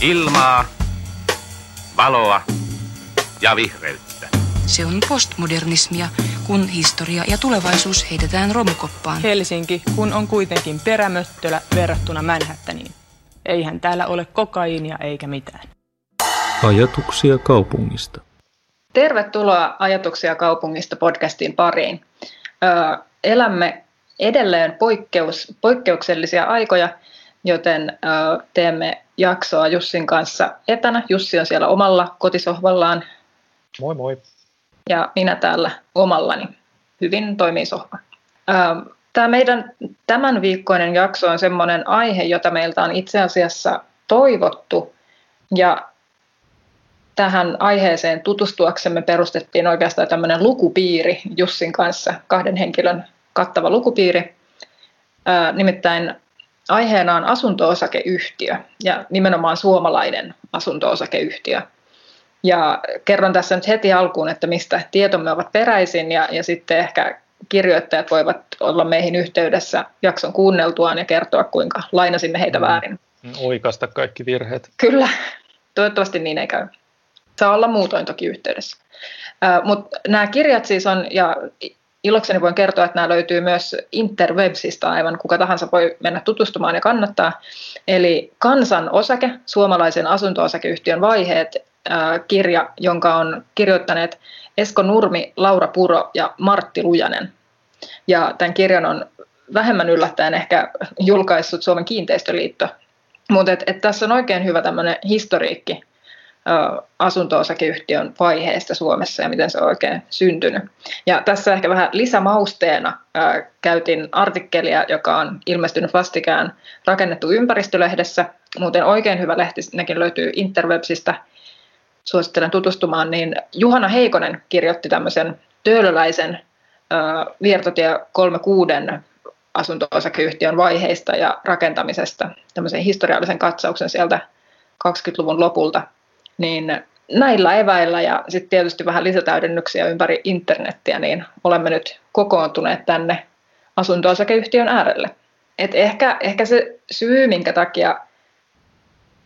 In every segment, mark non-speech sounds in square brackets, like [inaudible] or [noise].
Ilmaa, valoa ja vihreyttä. Se on postmodernismia, kun historia ja tulevaisuus heitetään romukoppaan. Helsinki, kun on kuitenkin perämöttölä verrattuna Manhattaniin. Eihän täällä ole kokaiinia eikä mitään. Ajatuksia kaupungista. Tervetuloa Ajatuksia kaupungista podcastin pariin. Ö, elämme edelleen poikkeus, poikkeuksellisia aikoja, joten ö, teemme jaksoa Jussin kanssa etänä. Jussi on siellä omalla kotisohvallaan. Moi moi. Ja minä täällä omallani. Hyvin toimii sohva. Tämä meidän tämän viikkoinen jakso on sellainen aihe, jota meiltä on itse asiassa toivottu. Ja tähän aiheeseen tutustuaksemme perustettiin oikeastaan tämmöinen lukupiiri Jussin kanssa, kahden henkilön kattava lukupiiri. Nimittäin aiheena on asunto-osakeyhtiö ja nimenomaan suomalainen asunto-osakeyhtiö. Ja kerron tässä nyt heti alkuun, että mistä tietomme ovat peräisin ja, ja sitten ehkä kirjoittajat voivat olla meihin yhteydessä jakson kuunneltuaan ja kertoa, kuinka lainasimme heitä mm. väärin. Oikasta kaikki virheet. Kyllä, toivottavasti niin ei käy. Saa olla muutoin toki yhteydessä. Mutta nämä kirjat siis on, ja ilokseni voin kertoa, että nämä löytyy myös interwebsista aivan kuka tahansa voi mennä tutustumaan ja kannattaa. Eli Kansan osake, suomalaisen asunto-osakeyhtiön vaiheet, kirja, jonka on kirjoittaneet Esko Nurmi, Laura Puro ja Martti Lujanen. Ja tämän kirjan on vähemmän yllättäen ehkä julkaissut Suomen kiinteistöliitto. Mutta tässä on oikein hyvä tämmöinen historiikki asunto-osakeyhtiön vaiheesta Suomessa ja miten se on oikein syntynyt. Ja tässä ehkä vähän lisämausteena käytin artikkelia, joka on ilmestynyt vastikään rakennettu ympäristölehdessä. Muuten oikein hyvä lehti, nekin löytyy Interwebsistä, suosittelen tutustumaan, niin Juhana Heikonen kirjoitti tämmöisen töölöläisen Viertotie 36 asunto-osakeyhtiön vaiheista ja rakentamisesta, tämmöisen historiallisen katsauksen sieltä 20-luvun lopulta niin näillä eväillä ja sitten tietysti vähän lisätäydennyksiä ympäri internettiä, niin olemme nyt kokoontuneet tänne asunto-osakeyhtiön äärelle. Et ehkä, ehkä se syy, minkä takia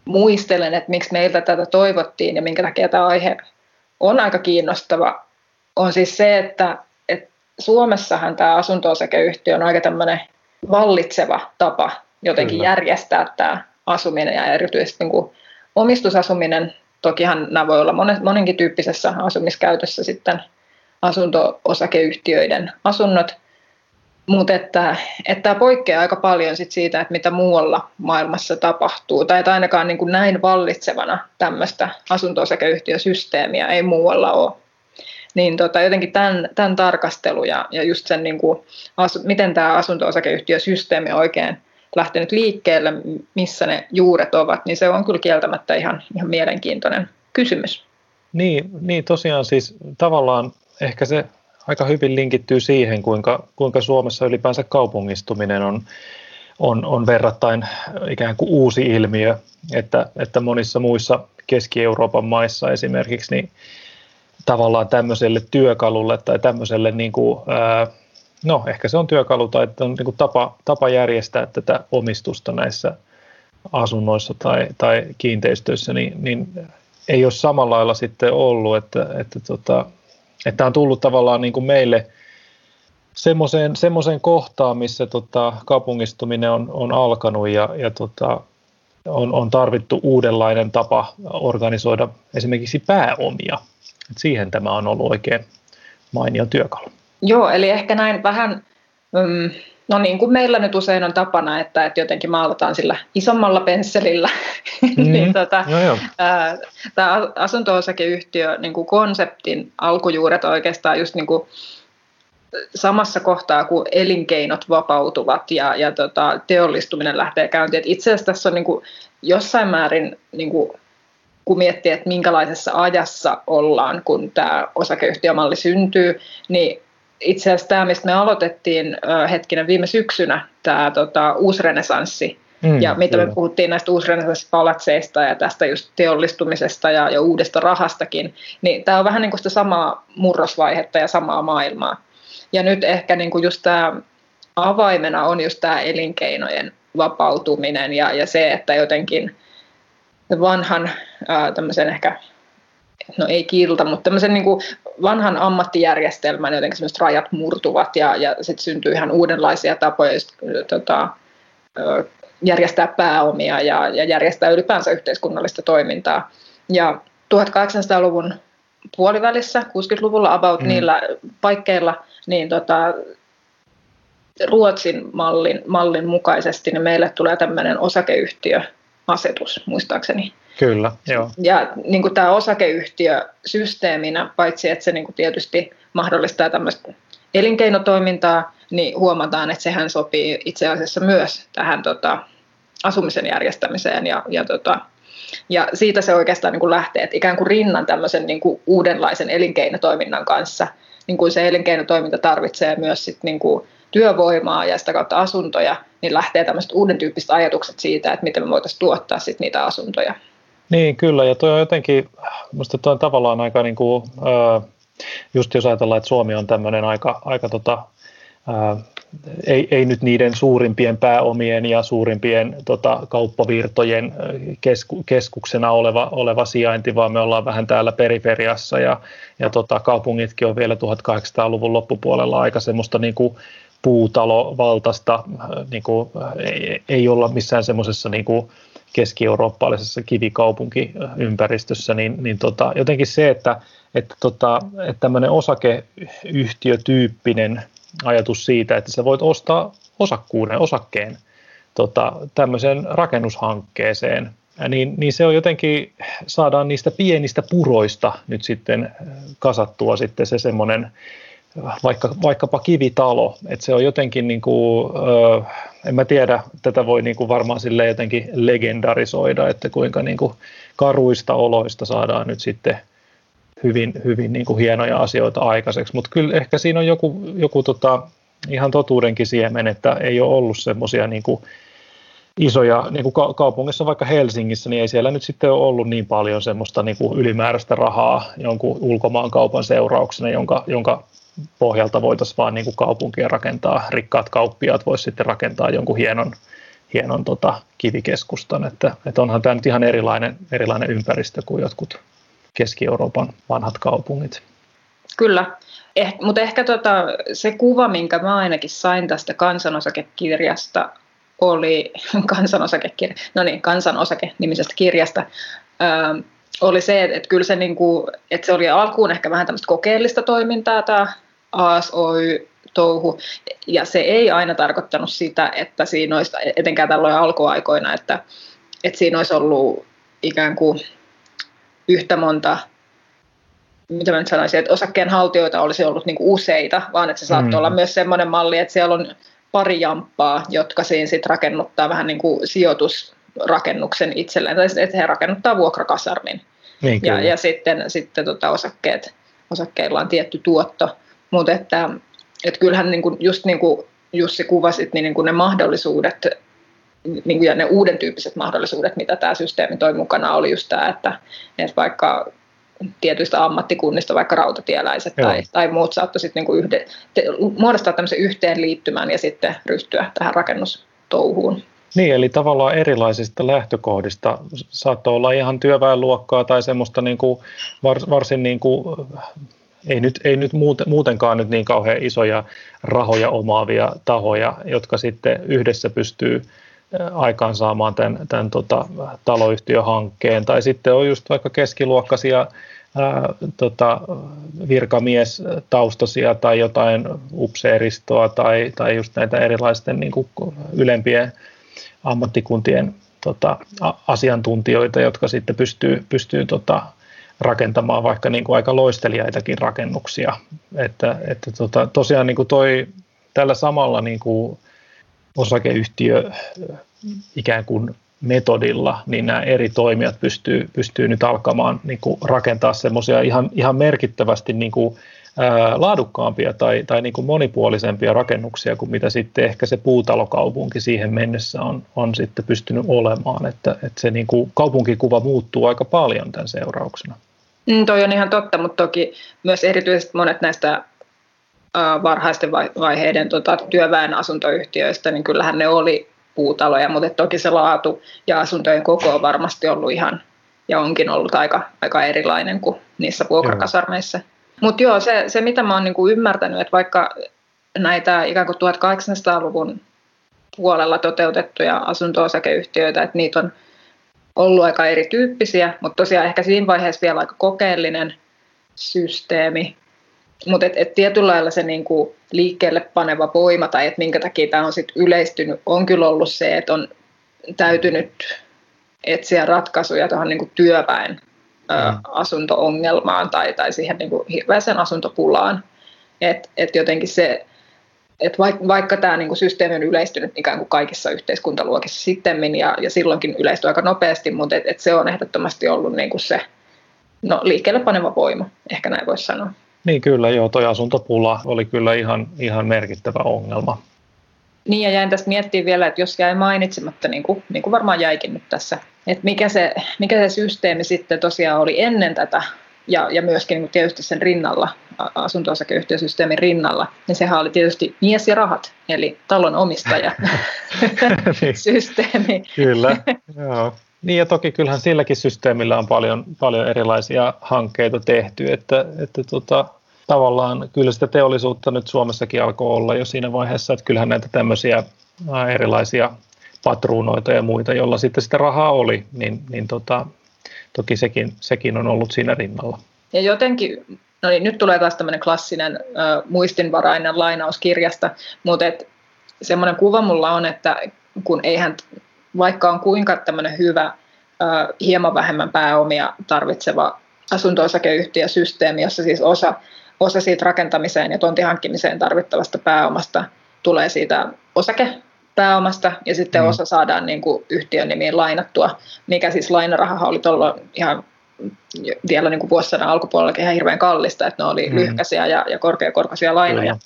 muistelen, että miksi meiltä tätä toivottiin ja minkä takia tämä aihe on aika kiinnostava, on siis se, että, että Suomessahan tämä asunto-osakeyhtiö on aika tämmöinen vallitseva tapa jotenkin Kyllä. järjestää tämä asuminen ja erityisesti niin kuin omistusasuminen Tokihan nämä voi olla monenkin tyyppisessä asumiskäytössä sitten asunto-osakeyhtiöiden asunnot, mutta että, että tämä poikkeaa aika paljon sit siitä, että mitä muualla maailmassa tapahtuu, tai että ainakaan niin kuin näin vallitsevana tämmöistä asunto-osakeyhtiösysteemiä ei muualla ole. Niin tota, jotenkin tämän, tämän tarkastelu ja, ja just sen, niin kuin, asu, miten tämä asunto-osakeyhtiösysteemi oikein lähtenyt liikkeelle, missä ne juuret ovat, niin se on kyllä kieltämättä ihan, ihan mielenkiintoinen kysymys. Niin, niin, tosiaan siis tavallaan ehkä se aika hyvin linkittyy siihen, kuinka, kuinka Suomessa ylipäänsä kaupungistuminen on, on, on verrattain ikään kuin uusi ilmiö, että, että monissa muissa Keski-Euroopan maissa esimerkiksi niin tavallaan tämmöiselle työkalulle tai tämmöiselle niin kuin, ää, no ehkä se on työkalu tai on niin tapa, tapa järjestää tätä omistusta näissä asunnoissa tai, tai kiinteistöissä, niin, niin ei ole samalla lailla sitten ollut, että, että, tota, että on tullut tavallaan niin kuin meille semmoiseen, semmoiseen kohtaan, missä tota, kaupungistuminen on, on alkanut ja, ja tota, on, on tarvittu uudenlainen tapa organisoida esimerkiksi pääomia. Et siihen tämä on ollut oikein mainio työkalu. Joo, eli ehkä näin vähän, mm, no niin kuin meillä nyt usein on tapana, että, että jotenkin maalataan sillä isommalla pensselillä, mm, [laughs] niin tota, tämä asunto-osakeyhtiö niin kuin konseptin alkujuuret oikeastaan just niin kuin samassa kohtaa, kun elinkeinot vapautuvat ja, ja tota, teollistuminen lähtee käyntiin. Et itse asiassa tässä on niin kuin, jossain määrin, niin kuin, kun miettii, että minkälaisessa ajassa ollaan, kun tämä osakeyhtiömalli syntyy, niin itse asiassa tämä, mistä me aloitettiin hetkinen viime syksynä, tämä tota, uusrenesanssi, mm, ja mitä kyllä. me puhuttiin näistä uusrenesanssipalatseista ja tästä just teollistumisesta ja, ja uudesta rahastakin, niin tämä on vähän niin kuin sitä samaa murrosvaihetta ja samaa maailmaa. Ja nyt ehkä niin kuin just tämä avaimena on just tämä elinkeinojen vapautuminen ja, ja se, että jotenkin vanhan tämmöisen ehkä no ei kilta, mutta tämmöisen niin kuin vanhan ammattijärjestelmän jotenkin semmoiset rajat murtuvat ja, ja sitten syntyy ihan uudenlaisia tapoja just, tota, järjestää pääomia ja, ja järjestää ylipäänsä yhteiskunnallista toimintaa. Ja 1800-luvun puolivälissä, 60-luvulla about mm. niillä paikkeilla, niin tota, Ruotsin mallin, mallin mukaisesti niin meille tulee tämmöinen osakeyhtiöasetus, muistaakseni. Kyllä, joo. Ja niin kuin tämä osakeyhtiö systeeminä, paitsi että se niin kuin tietysti mahdollistaa tämmöistä elinkeinotoimintaa, niin huomataan, että sehän sopii itse asiassa myös tähän tota, asumisen järjestämiseen ja, ja, tota, ja siitä se oikeastaan niin kuin lähtee, että ikään kuin rinnan tämmöisen niin kuin uudenlaisen elinkeinotoiminnan kanssa, niin kuin se elinkeinotoiminta tarvitsee myös sit niin kuin työvoimaa ja sitä kautta asuntoja, niin lähtee tämmöiset uuden tyyppiset ajatukset siitä, että miten me voitaisiin tuottaa sit niitä asuntoja. Niin, kyllä, ja tuo on jotenkin, minusta tuo on tavallaan aika niin kuin, just jos ajatellaan, että Suomi on tämmöinen aika, aika tota, ei, ei nyt niiden suurimpien pääomien ja suurimpien tota, kauppavirtojen kesku, keskuksena oleva, oleva sijainti, vaan me ollaan vähän täällä periferiassa ja, ja tota, kaupungitkin on vielä 1800-luvun loppupuolella aika semmoista niin kuin puutalovaltaista, niin kuin, ei, ei olla missään semmoisessa niin kuin, keski-eurooppalaisessa kivikaupunkiympäristössä, niin, niin tota, jotenkin se, että, että, tota, että tämmöinen osakeyhtiötyyppinen ajatus siitä, että sä voit ostaa osakkuuden, osakkeen tota, tämmöiseen rakennushankkeeseen, niin, niin se on jotenkin, saadaan niistä pienistä puroista nyt sitten kasattua sitten se semmoinen vaikka, vaikkapa kivitalo, että se on jotenkin niin kuin, en mä tiedä, tätä voi niin kuin varmaan sille jotenkin legendarisoida, että kuinka niin kuin karuista oloista saadaan nyt sitten hyvin, hyvin niin kuin hienoja asioita aikaiseksi, mutta kyllä ehkä siinä on joku, joku tota, ihan totuudenkin siemen, että ei ole ollut semmoisia niin kuin isoja, niin kuin kaupungissa vaikka Helsingissä, niin ei siellä nyt sitten ole ollut niin paljon semmoista niin kuin ylimääräistä rahaa jonkun ulkomaankaupan seurauksena, jonka, jonka pohjalta voitaisiin vaan niin kuin kaupunkia rakentaa, rikkaat kauppiaat voisi sitten rakentaa jonkun hienon, hienon tota, kivikeskustan, että, että onhan tämä nyt ihan erilainen, erilainen ympäristö kuin jotkut Keski-Euroopan vanhat kaupungit. Kyllä, eh, mutta ehkä tota, se kuva, minkä mä ainakin sain tästä kansanosakekirjasta, oli [laughs] kansanosakekirja, no niin, kansanosake nimisestä kirjasta, ö, oli se, että, että kyllä se, niin kuin, että se oli alkuun ehkä vähän tämmöistä kokeellista toimintaa tämä ASOY touhu, ja se ei aina tarkoittanut sitä, että siinä olisi, etenkään tällöin alkuaikoina, että, että siinä olisi ollut ikään kuin yhtä monta, mitä mä nyt sanoisin, että osakkeen haltijoita olisi ollut niin useita, vaan että se saattoi mm. olla myös semmoinen malli, että siellä on pari jamppaa, jotka siinä sitten rakennuttaa vähän niin kuin sijoitusrakennuksen itselleen, tai että he rakennuttaa vuokrakasarmin. Niin, ja, ja sitten, sitten tota osakkeet, osakkeilla on tietty tuotto, mutta että, että kyllähän niin kuin, just niin kuin Jussi kuvasit, niin, niin kuin ne mahdollisuudet niin kuin, ja ne uuden tyyppiset mahdollisuudet, mitä tämä systeemi toi mukana, oli just tämä, että, että vaikka tietyistä ammattikunnista, vaikka rautatieläiset tai, tai muut saattoi sitten niin yhde, te, muodostaa tämmöisen yhteenliittymän ja sitten ryhtyä tähän rakennustouhuun. Niin, eli tavallaan erilaisista lähtökohdista saattoi olla ihan työväenluokkaa tai semmoista niin kuin varsin niin kuin, ei nyt, ei nyt muutenkaan nyt niin kauhean isoja rahoja omaavia tahoja, jotka sitten yhdessä pystyy aikaansaamaan tämän, tämän tota, taloyhtiöhankkeen. Tai sitten on just vaikka keskiluokkaisia ää, tota, virkamiestaustaisia tai jotain upseeristoa tai, tai just näitä erilaisten niin kuin ylempien ammattikuntien tota, asiantuntijoita, jotka sitten pystyy, pystyy tota, rakentamaan vaikka niin kuin aika loistelijaitakin rakennuksia. Että, että tota, tosiaan niin kuin toi, tällä samalla niin kuin osakeyhtiö ikään kuin metodilla, niin nämä eri toimijat pystyy, pystyy nyt alkamaan niin kuin rakentaa semmoisia ihan, ihan merkittävästi niin kuin, ää, laadukkaampia tai, tai niin kuin monipuolisempia rakennuksia kuin mitä sitten ehkä se puutalokaupunki siihen mennessä on, on sitten pystynyt olemaan, että, että se niin kuin kaupunkikuva muuttuu aika paljon tämän seurauksena. Mm, toi on ihan totta, mutta toki myös erityisesti monet näistä varhaisten vaiheiden tota, työväen asuntoyhtiöistä, niin kyllähän ne oli puutaloja, mutta toki se laatu ja asuntojen koko on varmasti ollut ihan ja onkin ollut aika, aika erilainen kuin niissä vuokrakasarmeissa. Mutta joo, se, se mitä mä oon niinku ymmärtänyt, että vaikka näitä ikään kuin 1800-luvun puolella toteutettuja asunto-osakeyhtiöitä, että niitä on ollut aika erityyppisiä, mutta tosiaan ehkä siinä vaiheessa vielä aika kokeellinen systeemi. Mutta et, et tietyllä lailla se niinku liikkeelle paneva voima tai että minkä takia tämä on sit yleistynyt, on kyllä ollut se, että on täytynyt etsiä ratkaisuja tuohon niinku työväen mm. asunto-ongelmaan tai, tai siihen niinku hirveäseen asuntopulaan. Että et jotenkin se, että vaikka, vaikka tämä niinku systeemi on yleistynyt ikään kuin kaikissa yhteiskuntaluokissa sitten ja, ja silloinkin yleistyi aika nopeasti, mutta et, et se on ehdottomasti ollut niinku se no, liikkeelle paneva voima, ehkä näin voisi sanoa. Niin kyllä, joo, toi asuntopula oli kyllä ihan, ihan merkittävä ongelma. Niin ja jäin tästä miettimään vielä, että jos jäi mainitsematta, niin kuin, niin kuin varmaan jäikin nyt tässä, että mikä se, mikä se systeemi sitten tosiaan oli ennen tätä ja, ja myöskin niin tietysti sen rinnalla, asunto-osakeyhtiösysteemin rinnalla, niin sehän oli tietysti mies ja rahat, eli talon omistaja [laughs] [laughs] niin. systeemi. Kyllä, [laughs] joo. Niin ja toki kyllähän silläkin systeemillä on paljon, paljon erilaisia hankkeita tehty, että, että tota, tavallaan kyllä sitä teollisuutta nyt Suomessakin alkoi olla jo siinä vaiheessa, että kyllähän näitä tämmöisiä erilaisia patruunoita ja muita, joilla sitten sitä rahaa oli, niin, niin tota, toki sekin, sekin on ollut siinä rinnalla. Ja jotenkin, no niin, nyt tulee taas tämmöinen klassinen äh, muistinvarainen lainaus kirjasta, mutta et, semmoinen kuva mulla on, että kun eihän, vaikka on kuinka tämmöinen hyvä, äh, hieman vähemmän pääomia tarvitseva asunto-osakeyhtiösysteemi, jossa siis osa osa siitä rakentamiseen ja tontihankkimiseen tarvittavasta pääomasta tulee siitä osakepääomasta ja sitten mm. osa saadaan niin kuin yhtiön nimiin lainattua, mikä siis lainaraha oli tuolla ihan vielä niin kuin vuosisadan alkupuolella ihan hirveän kallista, että ne oli mm. lyhkäisiä ja, ja korkeakorkoisia lainoja. Mm.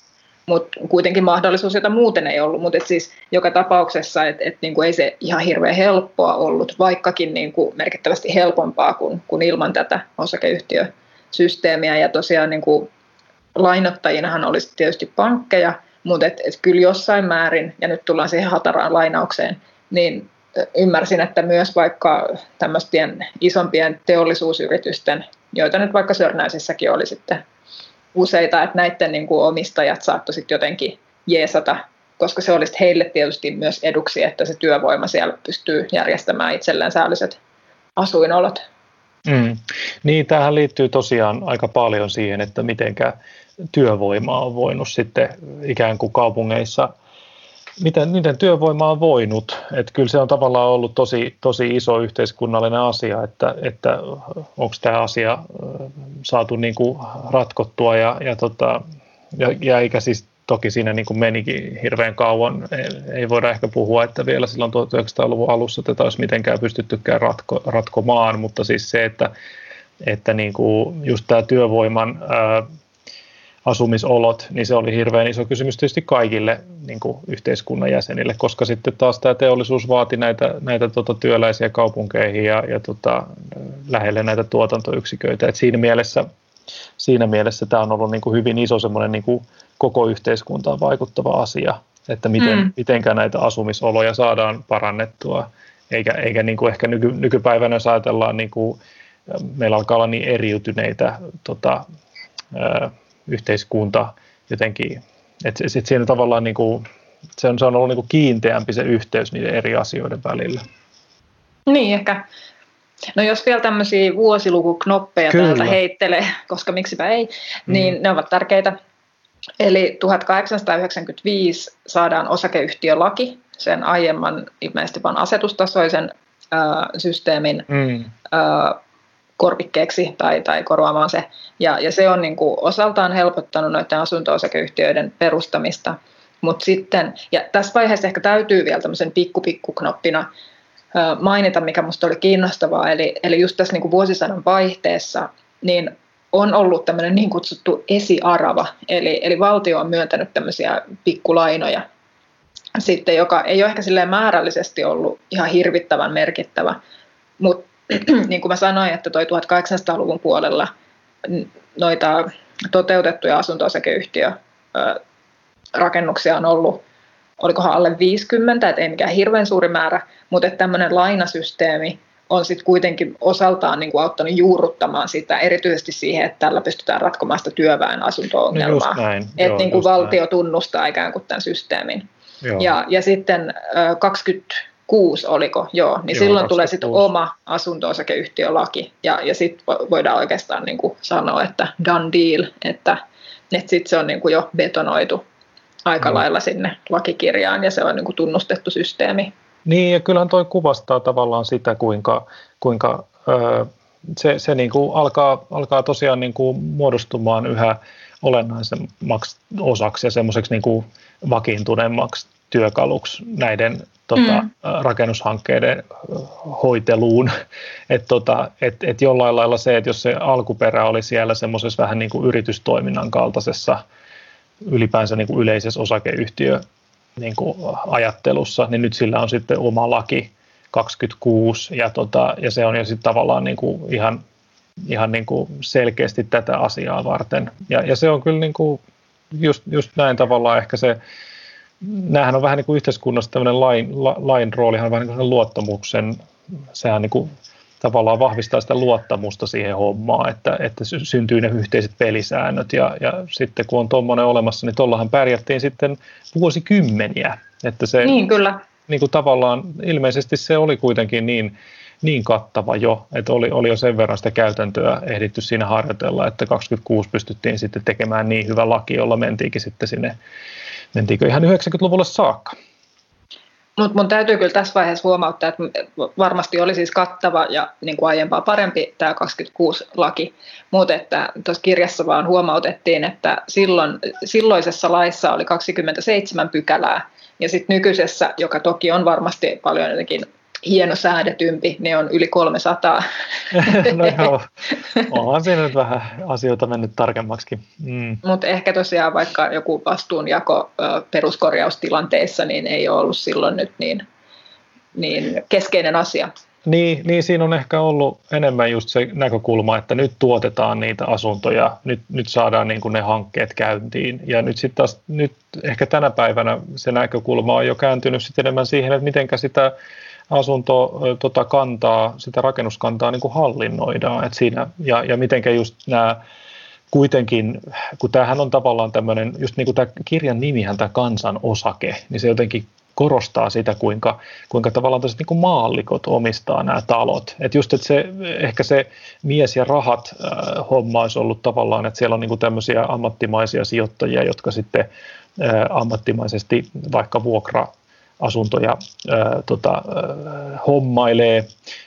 Mutta kuitenkin mahdollisuus, jota muuten ei ollut, mutta siis joka tapauksessa, että et niinku ei se ihan hirveän helppoa ollut, vaikkakin niinku merkittävästi helpompaa kuin, kuin ilman tätä osakeyhtiösysteemiä. Ja tosiaan niinku lainottajinahan olisi tietysti pankkeja, mutta et, et kyllä jossain määrin, ja nyt tullaan siihen hataraan lainaukseen, niin ymmärsin, että myös vaikka tämmöisten isompien teollisuusyritysten, joita nyt vaikka Sörnäisissäkin oli sitten useita, että näiden niin kuin omistajat saattoi sitten jotenkin jeesata, koska se olisi heille tietysti myös eduksi, että se työvoima siellä pystyy järjestämään itselleen säälliset asuinolot. Mm. Niin, tähän liittyy tosiaan aika paljon siihen, että mitenkä työvoimaa on voinut sitten ikään kuin kaupungeissa, miten, miten työvoima on voinut. Että kyllä se on tavallaan ollut tosi, tosi iso yhteiskunnallinen asia, että, että onko tämä asia saatu niin kuin ratkottua ja, ja, tota, ja, ja eikä siis toki siinä niin kuin menikin hirveän kauan. Ei voida ehkä puhua, että vielä silloin 1900-luvun alussa tätä olisi mitenkään pystyttykään ratko, ratkomaan, mutta siis se, että, että niin kuin just tämä työvoiman ää, asumisolot, niin se oli hirveän iso kysymys tietysti kaikille niin kuin yhteiskunnan jäsenille, koska sitten taas tämä teollisuus vaati näitä, näitä tota, työläisiä kaupunkeihin ja, ja tota, lähelle näitä tuotantoyksiköitä. Et siinä, mielessä, siinä mielessä tämä on ollut niin kuin hyvin iso semmoinen niin kuin koko yhteiskuntaan vaikuttava asia, että miten, mm. mitenkä näitä asumisoloja saadaan parannettua, eikä, eikä niin kuin ehkä nyky, nykypäivänä jos ajatellaan, niin kuin, meillä alkaa olla niin eriytyneitä tota, yhteiskunta jotenkin, että sit siinä tavallaan niin kuin, se, on, se on ollut niin kuin kiinteämpi se yhteys niiden eri asioiden välillä. Niin, ehkä. No jos vielä tämmöisiä vuosilukuknoppeja Kyllä. täältä heittelee, koska miksipä ei, niin mm. ne ovat tärkeitä. Eli 1895 saadaan osakeyhtiölaki, sen aiemman ilmeisesti vain asetustasoisen ö, systeemin mm. ö, korvikkeeksi tai, tai korvaamaan se. Ja, ja se on niin kuin osaltaan helpottanut noiden asunto-osakeyhtiöiden perustamista. Mutta sitten, ja tässä vaiheessa ehkä täytyy vielä tämmöisen pikkupikkuknoppina mainita, mikä minusta oli kiinnostavaa, eli, eli just tässä niin kuin vuosisadan vaihteessa, niin on ollut tämmöinen niin kutsuttu esiarava, eli, eli valtio on myöntänyt tämmöisiä pikkulainoja, sitten, joka ei ole ehkä silleen määrällisesti ollut ihan hirvittävän merkittävä, mutta [clears throat] niin kuin mä sanoin, että toi 1800-luvun puolella noita toteutettuja asunto-osakeyhtiö rakennuksia on ollut olikohan alle 50, että ei mikään hirveän suuri määrä, mutta että tämmöinen lainasysteemi on sitten kuitenkin osaltaan niin kuin auttanut juurruttamaan sitä, erityisesti siihen, että tällä pystytään ratkomaan sitä työväen asunto-ongelmaa. No että niin kuin valtio näin. tunnustaa ikään kuin tämän systeemin. Ja, ja sitten 26 oliko, joo, niin joo, silloin 26. tulee sitten oma asunto-osakeyhtiölaki, ja, ja sitten voidaan oikeastaan niin kuin sanoa, että done deal, että, että sitten se on niin kuin jo betonoitu aika mm. lailla sinne lakikirjaan, ja se on niin kuin tunnustettu systeemi. Niin, ja kyllähän toi kuvastaa tavallaan sitä, kuinka, kuinka öö, se, se niin kuin alkaa, alkaa tosiaan niin kuin muodostumaan yhä olennaisemmaksi osaksi ja semmoiseksi niin kuin vakiintuneemmaksi työkaluksi näiden tota, mm. rakennushankkeiden hoiteluun. [laughs] Että tota, et, et jollain lailla se, että jos se alkuperä oli siellä semmoisessa vähän niin kuin yritystoiminnan kaltaisessa ylipäänsä niin kuin yleisessä osakeyhtiö niin kuin ajattelussa, niin nyt sillä on sitten oma laki 26 ja, tota, ja se on jo sitten tavallaan niin kuin ihan, ihan niin kuin selkeästi tätä asiaa varten. Ja, ja se on kyllä niin kuin just, just näin tavallaan ehkä se, näähän on vähän niin kuin yhteiskunnassa tämmöinen lain, la, lain roolihan on vähän niin kuin luottamuksen, sehän niin kuin tavallaan vahvistaa sitä luottamusta siihen hommaan, että, että syntyy ne yhteiset pelisäännöt ja, ja sitten kun on tuommoinen olemassa, niin tuollahan pärjättiin sitten vuosikymmeniä. Että se, niin, kyllä. Niin kuin tavallaan ilmeisesti se oli kuitenkin niin, niin kattava jo, että oli, oli jo sen verran sitä käytäntöä ehditty siinä harjoitella, että 26 pystyttiin sitten tekemään niin hyvä laki, jolla mentiinkin sitten sinne, mentiinkö ihan 90-luvulle saakka. Mutta mun täytyy kyllä tässä vaiheessa huomauttaa, että varmasti oli siis kattava ja niin kuin aiempaa parempi tämä 26-laki, mutta että tuossa kirjassa vaan huomautettiin, että silloin, silloisessa laissa oli 27 pykälää ja sitten nykyisessä, joka toki on varmasti paljon jotenkin hieno säädetympi, ne on yli 300. [laughs] no joo, onhan siinä nyt vähän asioita mennyt tarkemmaksi. Mm. Mutta ehkä tosiaan vaikka joku vastuunjako peruskorjaustilanteissa, niin ei ole ollut silloin nyt niin, niin keskeinen asia. Niin, niin, siinä on ehkä ollut enemmän just se näkökulma, että nyt tuotetaan niitä asuntoja, nyt, nyt saadaan niin kuin ne hankkeet käyntiin. Ja nyt sitten taas, nyt ehkä tänä päivänä se näkökulma on jo kääntynyt sitten enemmän siihen, että miten sitä asunto tota, kantaa, sitä rakennuskantaa niin kuin hallinnoidaan. Et siinä, ja, ja mitenkä just nämä kuitenkin, kun tämähän on tavallaan tämmöinen, just niin kuin tämä kirjan nimihän, tämä kansan osake, niin se jotenkin korostaa sitä, kuinka, kuinka tavallaan tässä niin kuin maallikot omistaa nämä talot. Että just, että se, ehkä se mies ja rahat äh, homma olisi ollut tavallaan, että siellä on niin kuin tämmöisiä ammattimaisia sijoittajia, jotka sitten äh, ammattimaisesti vaikka vuokra asuntoja ää, tota, ää, hommailee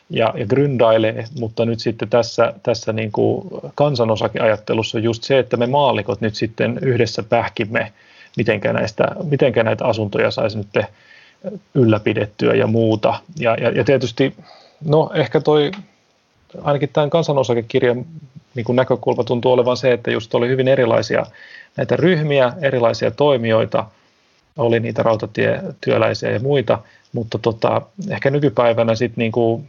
ja, ja gründailee, mutta nyt sitten tässä, tässä niin kuin kansanosakeajattelussa just se, että me maalikot nyt sitten yhdessä pähkimme, mitenkä, näistä, mitenkä näitä asuntoja saisi nyt ylläpidettyä ja muuta. Ja, ja, ja tietysti, no ehkä toi, ainakin tämän kansanosakekirjan niin kuin näkökulma tuntuu olevan se, että just oli hyvin erilaisia näitä ryhmiä, erilaisia toimijoita – oli niitä rautatietyöläisiä ja muita, mutta tota, ehkä nykypäivänä sitten niinku,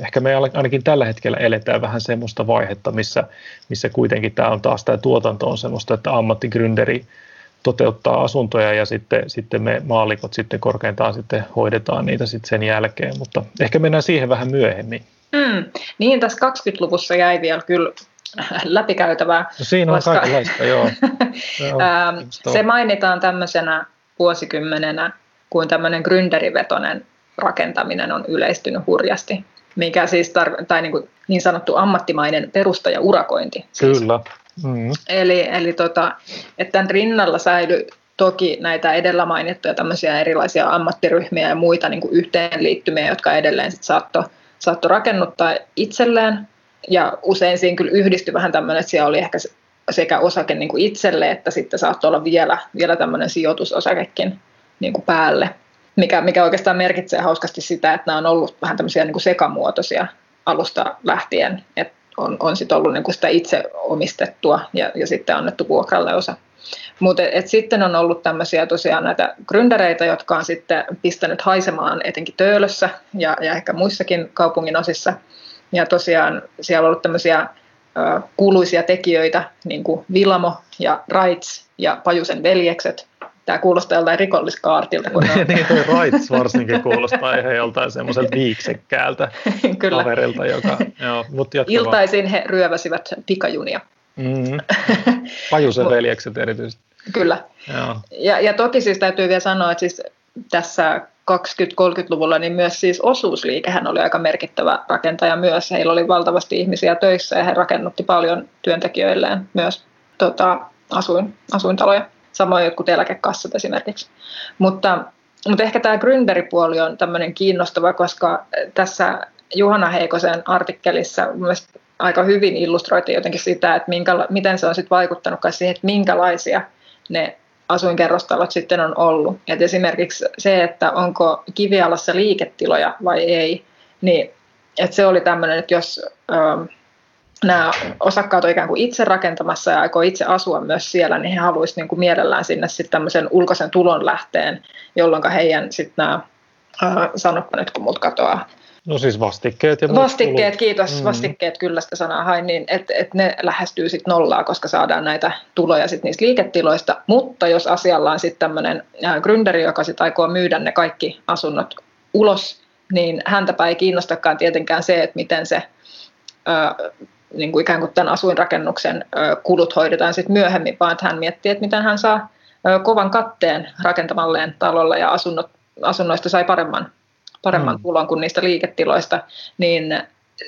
ehkä me ainakin tällä hetkellä eletään vähän semmoista vaihetta, missä, missä kuitenkin tämä on taas tämä tuotanto on semmoista, että ammattigründeri toteuttaa asuntoja ja sitten, sitten me maalikot sitten korkeintaan sitten hoidetaan niitä sitten sen jälkeen, mutta ehkä mennään siihen vähän myöhemmin. Mm, niin, tässä 20-luvussa jäi vielä kyllä läpikäytävää. No siinä on koska... kaikenlaista, joo. [laughs] joo se mainitaan tämmöisenä vuosikymmenenä, kuin tämmöinen gründerivetonen rakentaminen on yleistynyt hurjasti, mikä siis tar- tai niin, kuin niin sanottu ammattimainen perustaja-urakointi. Siis. Kyllä. Mm. Eli, eli tota, että tämän rinnalla säilyi toki näitä edellä mainittuja tämmöisiä erilaisia ammattiryhmiä ja muita niin kuin yhteenliittymiä, jotka edelleen sit saatto, saatto rakennuttaa itselleen. Ja usein siinä kyllä yhdistyi vähän tämmöinen, että siellä oli ehkä sekä osake niin kuin itselle, että sitten saattoi olla vielä, vielä tämmöinen sijoitusosakekin niin kuin päälle, mikä, mikä oikeastaan merkitsee hauskasti sitä, että nämä on ollut vähän tämmöisiä niin kuin sekamuotoisia alusta lähtien, että on, on sitten ollut niin kuin sitä itse omistettua ja, ja sitten annettu vuokralle osa. Mutta sitten on ollut tämmöisiä tosiaan näitä gründereitä, jotka on sitten pistänyt haisemaan etenkin Töölössä ja, ja ehkä muissakin kaupungin osissa. Ja tosiaan siellä on ollut tämmöisiä kuuluisia tekijöitä, niin kuin Vilamo ja Raits ja Pajusen veljekset, tämä kuulostaa joltain rikolliskaartilta. Kun on... niin, toi Rights varsinkin kuulostaa ihan joltain semmoiselta viiksekkäältä [laughs] Kyllä. kaverilta, joka... Joo, mut. Iltaisin he ryöväsivät pikajunia. Mm. [laughs] Pajusen veljekset erityisesti. Kyllä. Joo. Ja, ja toki siis täytyy vielä sanoa, että siis tässä 20-30-luvulla niin myös siis osuusliikehän oli aika merkittävä rakentaja myös. Heillä oli valtavasti ihmisiä töissä ja he rakennutti paljon työntekijöilleen myös tota, asuin, asuintaloja. Samoin jotkut eläkekassat esimerkiksi. Mutta, mutta ehkä tämä Gründeri-puoli on tämmöinen kiinnostava, koska tässä Juhana Heikosen artikkelissa aika hyvin illustroitiin jotenkin sitä, että minkä, miten se on sitten vaikuttanut siihen, että minkälaisia ne asuinkerrostalot sitten on ollut. Et esimerkiksi se, että onko kivialassa liiketiloja vai ei, niin että se oli tämmöinen, että jos ähm, nämä osakkaat on ikään kuin itse rakentamassa ja aikoo itse asua myös siellä, niin he haluaisivat niin kuin mielellään sinne sitten tämmöisen ulkoisen tulon lähteen, jolloin heidän sitten nämä, äh, sanoppa nyt kun mut katoaa, No siis vastikkeet ja Vastikkeet, kulut. kiitos. Mm. Vastikkeet, kyllä sitä sanaa hain, niin että et ne lähestyy sitten nollaa, koska saadaan näitä tuloja sitten niistä liiketiloista. Mutta jos asialla on sitten tämmöinen gründeri, joka sitten aikoo myydä ne kaikki asunnot ulos, niin häntäpä ei kiinnostakaan tietenkään se, että miten se ö, niin kuin ikään kuin tämän asuinrakennuksen ö, kulut hoidetaan sitten myöhemmin, vaan että hän miettii, että miten hän saa ö, kovan katteen rakentamalleen talolla ja asunnot, asunnoista sai paremman paremman Mm. tulon kuin niistä liiketiloista, niin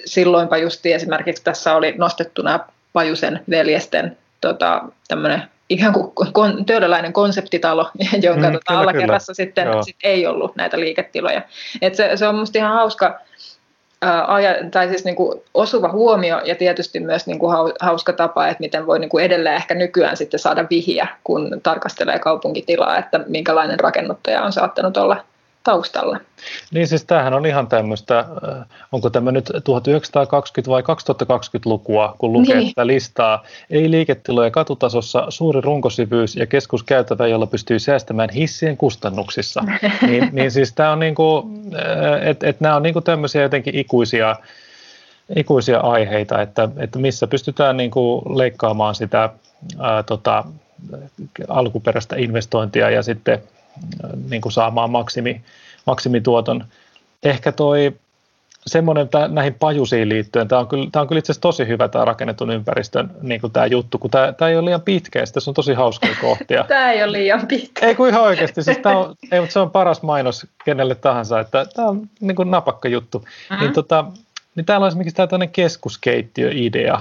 silloinpa justi esimerkiksi tässä oli nostettu nämä Pajusen veljesten tota, tämmöinen ikään kuin kon, töölöläinen konseptitalo, [laughs] jonka Mm, tota, kyllä, alakerrassa sitten Joo. sit ei ollut näitä liiketiloja. Et se, se on musta ihan hauska, ää, aja, tai siis niinku osuva huomio ja tietysti myös niinku hau- hauska tapa, että miten voi niinku edelleen ehkä nykyään sitten saada vihiä, kun tarkastelee kaupunkitilaa, että minkälainen rakennuttaja on saattanut olla taustalla. Niin siis tämähän on ihan tämmöistä, äh, onko tämä nyt 1920 vai 2020-lukua, kun lukee Niin. tätä listaa. Ei liiketiloja katutasossa, suuri runkosyvyys ja keskuskäytävä, jolla pystyy säästämään hissien kustannuksissa. [laughs] niin, niin siis tämä on niinku, että et nämä on niinku tämmöisiä jotenkin ikuisia, ikuisia aiheita, että, että missä pystytään niinku leikkaamaan sitä ää, tota, alkuperäistä investointia ja sitten ää, niinku saamaan maksimi, maksimituoton. Ehkä toi semmoinen tää, näihin pajusiin liittyen, tämä on kyllä, tää on kyllä itse asiassa tosi hyvä tämä rakennetun ympäristön niin tämä juttu, kun tämä ei ole liian pitkä ja tässä on tosi hauskoja kohtia. [laughs] Tämä ei ole liian pitkä. Ei kun ihan oikeasti, siis tää on, ei, mutta se on paras mainos kenelle tahansa, että tämä on niin kuin napakka juttu. Mhm. Mm-hmm. Niin, tota, niin täällä on esimerkiksi tämä tämmöinen keskuskeittiöidea,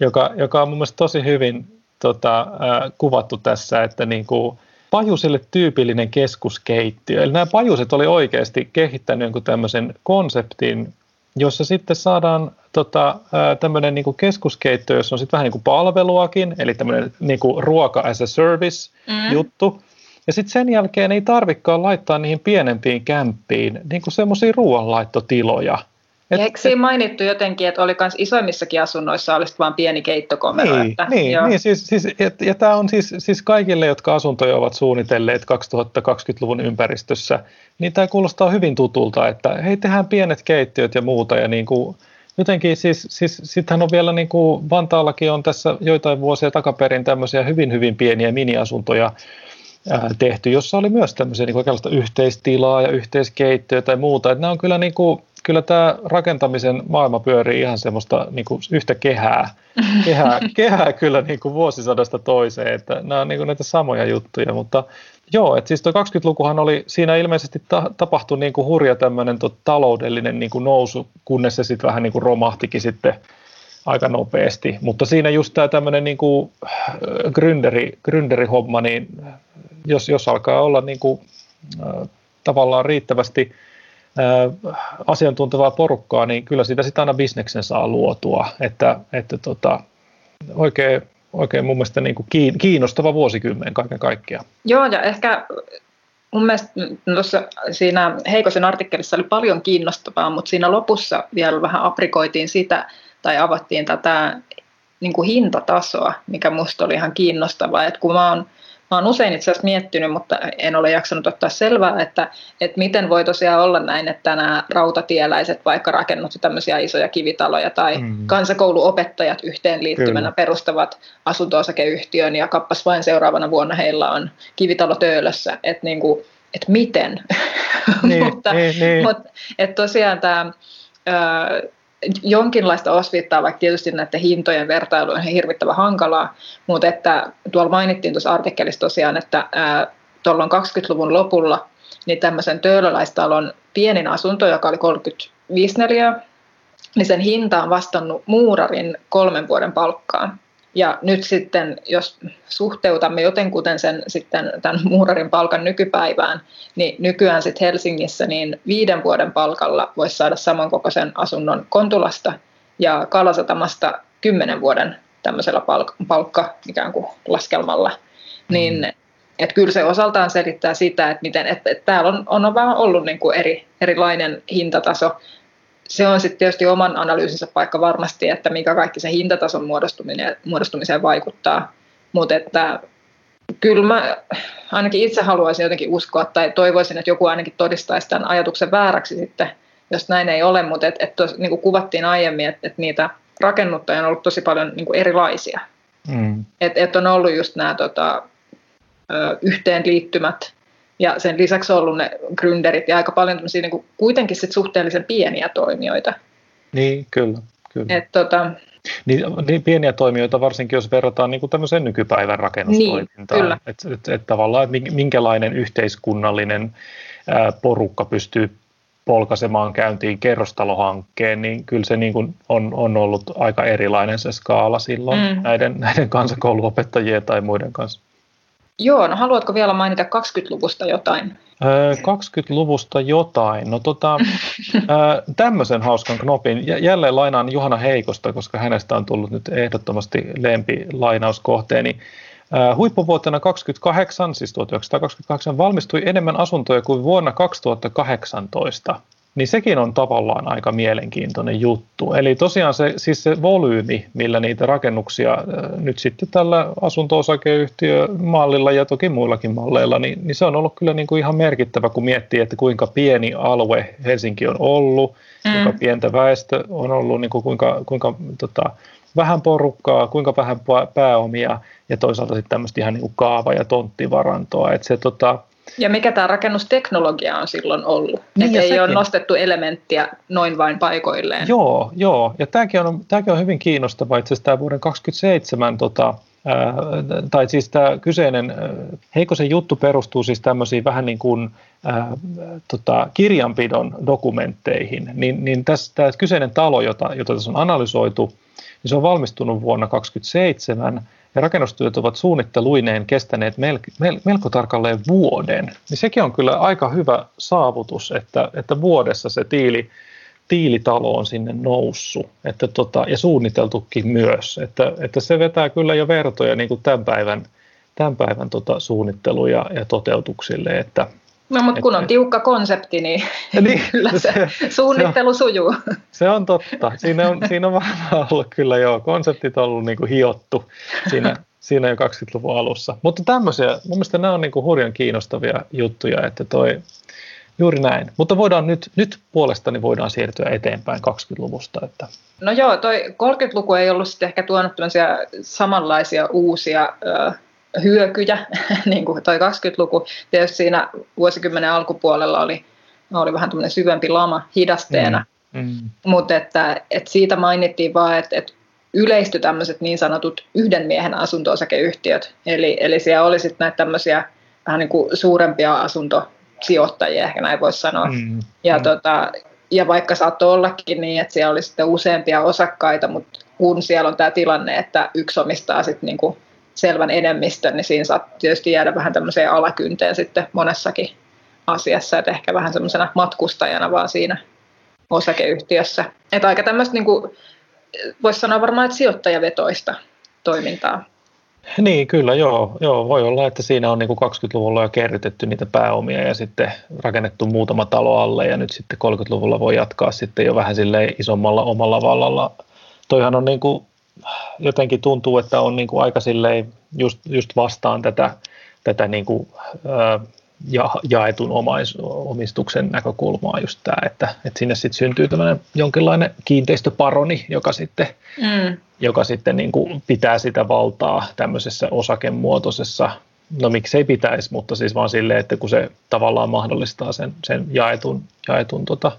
joka, joka on mun mielestä tosi hyvin tota, äh, kuvattu tässä, että niin kuin pajusille tyypillinen keskuskeittiö. Eli nämä pajuset oli oikeasti kehittänyt jonkun tämmöisen konseptin, jossa sitten saadaan tota, tämmöinen niin keskuskeittiö, jossa on sitten vähän niin kuin palveluakin, eli tämmöinen niin kuin ruoka as a service mm. juttu. Ja sitten sen jälkeen ei tarvikaan laittaa niihin pienempiin kämppiin niin kuin semmoisia ruoanlaittotiloja. Et, Eikö siinä mainittu jotenkin, että oli myös isoimmissakin asunnoissa olisi vain pieni keittokomero? Niin, että, niin, joo. niin siis, siis, ja, ja tämä on siis, siis kaikille, jotka asuntoja ovat suunnitelleet 2020-luvun ympäristössä, niin tämä kuulostaa hyvin tutulta, että hei, tehdään pienet keittiöt ja muuta, ja niin kuin, jotenkin siis, siis sittenhän on vielä niin kuin Vantaallakin on tässä joitain vuosia takaperin tämmöisiä hyvin, hyvin pieniä miniasuntoja, tehty, jossa oli myös tämmöisiä niin kuin yhteistilaa ja yhteiskeittiöä tai muuta. Että nämä on kyllä, niin kuin, kyllä tämä rakentamisen maailma pyörii ihan semmoista niin kuin yhtä kehää, [laughs] kehää, kehää kyllä niin kuin vuosisadasta toiseen, että nämä on niin kuin näitä samoja juttuja, mutta Joo, että siis tuo 20-lukuhan oli, siinä ilmeisesti ta- tapahtui niin kuin hurja tämmöinen taloudellinen niin kuin nousu, kunnes se sitten vähän niin kuin romahtikin sitten aika nopeasti. Mutta siinä just tämä tämmöinen niin kuin gründeri, gründerihomma, niin jos, jos alkaa olla niin kuin, tavallaan riittävästi asiantuntevaa porukkaa, niin kyllä siitä sitten aina bisneksen saa luotua. Että, että tota, oikein, oikein mun mielestä niin kuin kiinnostava vuosikymmen kaiken kaikkiaan. Joo, ja ehkä mun mielestä tuossa siinä Heikosen artikkelissa oli paljon kiinnostavaa, mutta siinä lopussa vielä vähän aprikoitiin sitä, tai avattiin tätä niin kuin hintatasoa, mikä musta oli ihan kiinnostavaa. että kun mä oon mä oon usein itse asiassa miettinyt, mutta en ole jaksanut ottaa selvää, että, että miten voi tosiaan olla näin, että nämä rautatieläiset vaikka rakennut tämmöisiä isoja kivitaloja tai mm. kansakouluopettajat yhteenliittymänä Kyllä. perustavat asunto-osakeyhtiön ja kappas vain seuraavana vuonna heillä on kivitalo Töölössä, että niin kuin, että miten. [laughs] Niin, mutta niin, niin. mutta että tosiaan tämä jonkinlaista osviittaa, vaikka tietysti näiden hintojen vertailu on hirvittävän hankalaa, mutta että tuolla mainittiin tuossa artikkelissa tosiaan, että tuolloin 20-luvun lopulla niin tämmöisen töölöläistalon pienin asunto, joka oli 35 neliöä, niin sen hinta on vastannut muurarin kolmen vuoden palkkaan. Ja nyt sitten, jos suhteutamme jotenkuten sen sitten tämän muurarin palkan nykypäivään, niin nykyään sitten Helsingissä niin viiden vuoden palkalla voisi saada samankokoisen asunnon Kontulasta ja Kalasatamasta kymmenen vuoden tämmöisellä palk- palkka ikään kuin laskelmalla. Mm. Niin että kyllä se osaltaan selittää sitä, että miten, että, että täällä on, on vähän ollut niin kuin eri, erilainen hintataso se on sitten tietysti oman analyysinsä paikka varmasti, että mikä kaikki se hintatason muodostuminen, muodostumiseen vaikuttaa. Mutta että kyllä mä ainakin itse haluaisin jotenkin uskoa tai toivoisin, että joku ainakin todistaisi tämän ajatuksen vääräksi sitten, jos näin ei ole, mutta et, et tos, niin kuin kuvattiin aiemmin, että et niitä rakennuttajia on ollut tosi paljon niin kuin erilaisia. Mm. Että et on ollut just nämä tota, yhteenliittymät, ja sen lisäksi on ollut ne gründerit ja aika paljon niin kuin, kuitenkin sit suhteellisen pieniä toimijoita. Niin, kyllä. kyllä. Et, tota, niin, niin pieniä toimijoita, varsinkin jos verrataan niin kuin tämmöiseen nykypäivän rakennustoimintaan. Niin, että et, et, tavallaan, että minkälainen yhteiskunnallinen ää, porukka pystyy polkaisemaan käyntiin kerrostalohankkeen, niin kyllä se niin kuin on, on ollut aika erilainen se skaala silloin mm. näiden, näiden kansakouluopettajien tai muiden kanssa. Joo, no haluatko vielä mainita 20-luvusta jotain? 20-luvusta jotain. No tota, tämmöisen hauskan knopin. Jälleen lainaan Juhana Heikosta, koska hänestä on tullut nyt ehdottomasti lempi lainauskohteeni. Huippuvuotena 28, siis 1928, valmistui enemmän asuntoja kuin vuonna 2018 niin sekin on tavallaan aika mielenkiintoinen juttu. Eli tosiaan se, siis se volyymi, millä niitä rakennuksia nyt sitten tällä asunto-osakeyhtiömallilla ja toki muillakin malleilla, niin, niin se on ollut kyllä niin kuin ihan merkittävä, kun miettii, että kuinka pieni alue Helsinki on ollut, mm. kuinka pientä väestö on ollut, niin kuin kuinka, kuinka tota, vähän porukkaa, kuinka vähän pääomia ja toisaalta sitten tämmöistä ihan niin kuin kaava- ja tonttivarantoa. Että se, tota, ja mikä tämä rakennusteknologia on silloin ollut? Niin, että ei sekin. ole nostettu elementtiä noin vain paikoilleen. Joo, joo. ja tämäkin on, tämäkin on hyvin kiinnostava itse asiassa tämä vuoden 2027 tota, tai siis tämä kyseinen Heikosen juttu perustuu siis tämmöisiin vähän niin kuin ää, tota, kirjanpidon dokumentteihin, niin, niin tässä tämä kyseinen talo, jota, jota tässä on analysoitu, niin se on valmistunut vuonna 2027 ja rakennustyöt ovat suunnitteluineen kestäneet melko, melko tarkalleen vuoden, niin sekin on kyllä aika hyvä saavutus, että, että vuodessa se tiili, tiilitalo on sinne noussut. Että tota, ja suunniteltukin myös, että, että se vetää kyllä jo vertoja niin kuin tämän päivän, tämän päivän tota, suunnittelu ja, ja toteutuksille, että, No, mutta kun on tiukka konsepti, niin, [laughs] niin [laughs] kyllä se, se suunnittelu se on, sujuu. [laughs] Se on totta. Siinä on, siinä on varmaan ollut kyllä joo, konseptit on ollut niin kuin hiottu siinä, siinä jo 20-luvun alussa. Mutta tämmöisiä, mun mielestä nämä on niin kuin hurjan kiinnostavia juttuja, että toi, juuri näin. Mutta voidaan nyt, nyt puolestani voidaan siirtyä eteenpäin 20-luvusta. Että. No joo, toi 30-luku ei ollut sitten ehkä tuonut samanlaisia uusia hyökyjä, [laughs] niin kuin toi 20-luku. Tietysti siinä vuosikymmenen alkupuolella oli, oli vähän tämmöinen syvempi lama hidasteena, mm. Mm. mutta että, että siitä mainittiin vaan, että, että yleistyi tämmöiset niin sanotut yhden miehen asunto-osakeyhtiöt, eli, eli siellä oli sitten näitä tämmöisiä vähän niin kuin suurempia asuntosijoittajia, ehkä näin voisi sanoa. Mm. Ja, mm. Tota, ja vaikka saattoi ollakin niin, että siellä oli sitten useampia osakkaita, mutta kun siellä on tämä tilanne, että yksi omistaa sitten niin kuin selvän enemmistön, niin siinä saat tietysti jäädä vähän tämmöiseen alakynteen sitten monessakin asiassa, että ehkä vähän semmoisena matkustajana vaan siinä osakeyhtiössä. Että aika tämmöistä, niin voisi sanoa varmaan, että sijoittajavetoista toimintaa. Niin, kyllä, joo. joo. Voi olla, että siinä on niin kuin 20-luvulla jo kerrytetty niitä pääomia ja sitten rakennettu muutama talo alle ja nyt sitten 30-luvulla voi jatkaa sitten jo vähän sille isommalla omalla vallalla. Toihan on niin kuin jotenkin tuntuu, että on niin kuin aika silleen just, just vastaan tätä tätä niin kuin, ää, ja, jaetun omais, omistuksen näkökulmaa just tämä, että, että sinne sitten syntyy tämmöinen jonkinlainen kiinteistöparoni, joka sitten, mm. joka sitten niin kuin pitää sitä valtaa tämmöisessä osakemuotoisessa, no miksei pitäisi, mutta siis vaan silleen, että kun se tavallaan mahdollistaa sen, sen jaetun, jaetun tota,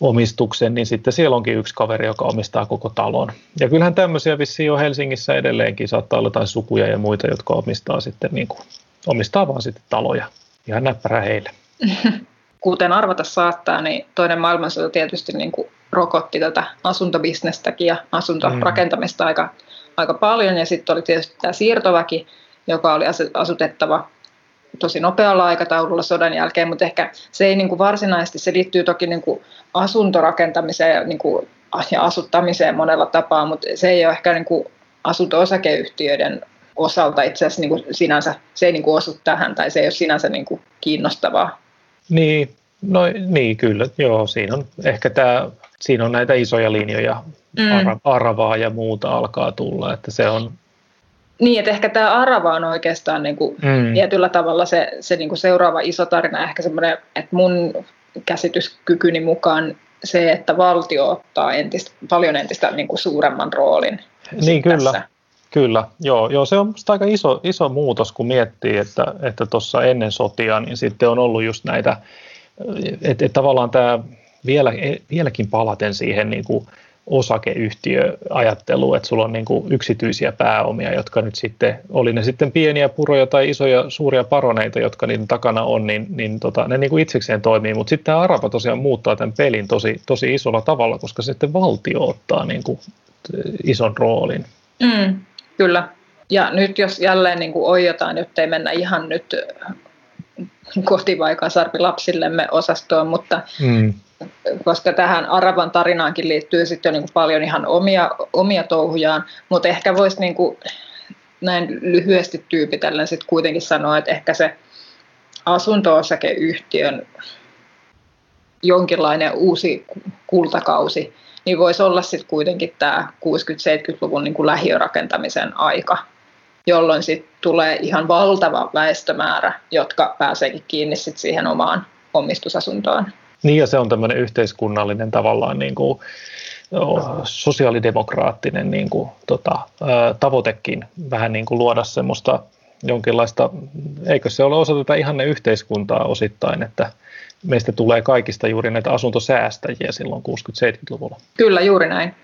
omistuksen, niin sitten siellä onkin yksi kaveri, joka omistaa koko talon. Ja kyllähän tämmöisiä vissiin on Helsingissä edelleenkin, saattaa olla jotain sukuja ja muita, jotka omistaa sitten niin kuin, omistaa vaan sitten taloja. Ihan näppärä heille. [laughs] Kuten arvata saattaa, niin toinen maailmansota tietysti niin kuin rokotti tätä asuntobisnestäkin ja asuntorakentamista mm. aika, aika paljon. Ja sitten oli tietysti tämä siirtoväki, joka oli asutettava tosi nopealla aikataululla sodan jälkeen, mutta ehkä se ei niin kuin varsinaisesti, se liittyy toki niin kuin asuntorakentamiseen ja, niin kuin, ja asuttamiseen monella tapaa, mutta se ei ole ehkä niin kuin asunto-osakeyhtiöiden osalta itse asiassa niin kuin sinänsä, se ei niin kuin osu tähän tai se ei ole sinänsä niin kuin kiinnostavaa. Niin, no niin kyllä, joo, siinä on ehkä tämä, siinä on näitä isoja linjoja, mm. Aravaa ja muuta alkaa tulla, että se on niin, että ehkä tämä Arava on oikeastaan niin kuin mm. tietyllä tavalla se, se niin kuin seuraava iso tarina, ehkä semmoinen, että mun käsityskykyni mukaan se, että valtio ottaa entistä, paljon entistä niin kuin suuremman roolin. Niin kyllä, tässä. kyllä. Joo, joo, se on aika iso, iso muutos, kun miettii, että tuossa että ennen sotia, niin sitten on ollut just näitä, että, että tavallaan tämä vielä, vieläkin palaten siihen niin kuin osakeyhtiöajattelu, että sulla on niin kuin yksityisiä pääomia, jotka nyt sitten, oli ne sitten pieniä puroja tai isoja suuria paroneita, jotka niiden takana on, niin, niin tota, ne niin kuin itsekseen toimii, mutta sitten tämä Arava tosiaan muuttaa tämän pelin tosi, tosi isolla tavalla, koska sitten valtio ottaa niin kuin ison roolin. Mm, kyllä. Ja nyt jos jälleen niin kuin oijotaan, jotta ei mennä ihan nyt kotivaikaa lapsillemme osastoon, mutta mm koska tähän Aravan tarinaankin liittyy sitten niin paljon ihan omia, omia touhujaan, mutta ehkä voisi niin kuin näin lyhyesti tyypitellen sitten kuitenkin sanoa, että ehkä se asunto-osakeyhtiön jonkinlainen uusi kultakausi, niin voisi olla sitten kuitenkin tämä 60-70-luvun niin lähiörakentamisen aika, jolloin sitten tulee ihan valtava väestömäärä, jotka pääseekin kiinni sit siihen omaan omistusasuntoon. Niin ja se on tämmöinen yhteiskunnallinen tavallaan niin kuin, sosiaalidemokraattinen niin kuin, tota, tavoitekin vähän niin kuin luoda semmoista jonkinlaista, eikö se ole osa tätä ihanne yhteiskuntaa osittain, että meistä tulee kaikista juuri näitä asuntosäästäjiä silloin 60-70-luvulla. Kyllä, juuri näin.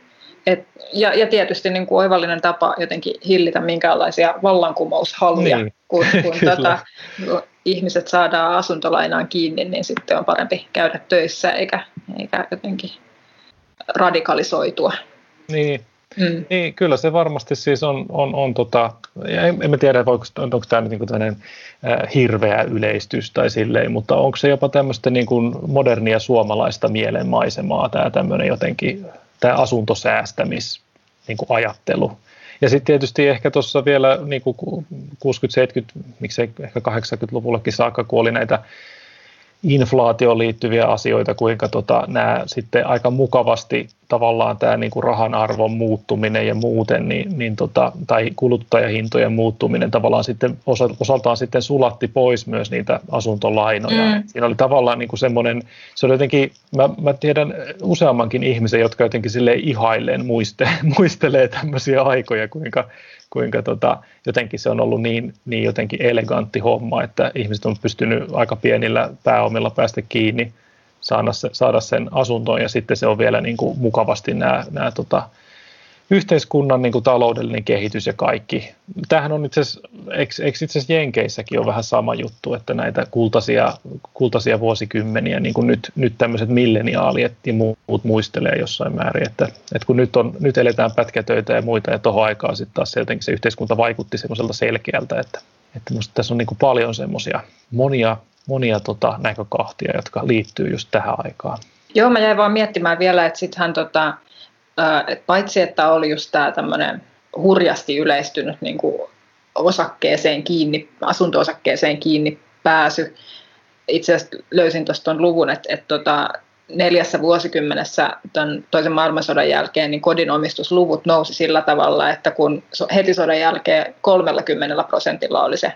Et, ja, ja tietysti niin kuin oivallinen tapa jotenkin hillitä minkäänlaisia vallankumoushallia, niin. kun, [laughs] kun tota, ihmiset saadaan asuntolainaan kiinni, niin sitten on parempi käydä töissä eikä, eikä jotenkin radikalisoitua. Niin, Mm. Niin, kyllä se varmasti siis on, on, on tota, en, en tiedä, voiko, onko tämä nyt niin tämmöinen äh, hirveä yleistys tai silleen, mutta onko se jopa tämmöistä niin kuin modernia suomalaista mielenmaisemaa, tämä tämmöinen jotenkin, tämä asuntosäästämis niin kuin ajattelu. Ja sitten tietysti ehkä tuossa vielä niin 60-70, miksei ehkä 80-luvullakin saakka, kun oli näitä inflaatioon liittyviä asioita, kuinka tota, nämä sitten aika mukavasti tavallaan tämä niin kuin rahan arvon muuttuminen ja muuten, niin, niin tota, tai kuluttajahintojen muuttuminen tavallaan sitten osa, osaltaan sitten sulatti pois myös niitä asuntolainoja. Mm. Siinä oli tavallaan niin kuin semmoinen, se oli jotenkin, mä, mä tiedän useammankin ihmisen, jotka jotenkin sille ihailleen muiste, [laughs] muistelee tämmöisiä aikoja, kuinka kuinka tota, jotenkin se on ollut niin, niin jotenkin elegantti homma, että ihmiset on pystynyt aika pienillä pääomilla päästä kiinni, saada, saada sen asuntoon ja sitten se on vielä niin kuin mukavasti nämä, nämä tota, yhteiskunnan niin kuin taloudellinen kehitys ja kaikki. Tämähän on itse asiassa, eikö, eikö itse asiassa Jenkeissäkin ole vähän sama juttu, että näitä kultaisia, kultaisia vuosikymmeniä, niin kuin nyt, nyt tämmöiset milleniaalit ja muut muistelee jossain määrin, että, että kun nyt, on, nyt eletään pätkätöitä ja muita ja tuohon aikaan sitten taas se, jotenkin se yhteiskunta vaikutti semmoiselta selkeältä, että, että musta tässä on niin kuin paljon semmoisia monia, monia tota näkökohtia, jotka liittyy just tähän aikaan. Joo, mä jäin vaan miettimään vielä, että sittenhän tota, et paitsi että oli just tämä tämmöinen hurjasti yleistynyt niin kuin osakkeeseen kiinni, asunto-osakkeeseen kiinni pääsy. Itse asiassa löysin tuosta luvun, että, että tota, neljässä vuosikymmenessä tämän toisen maailmansodan jälkeen niin kodinomistusluvut nousi sillä tavalla, että kun heti sodan jälkeen 30 prosentilla oli se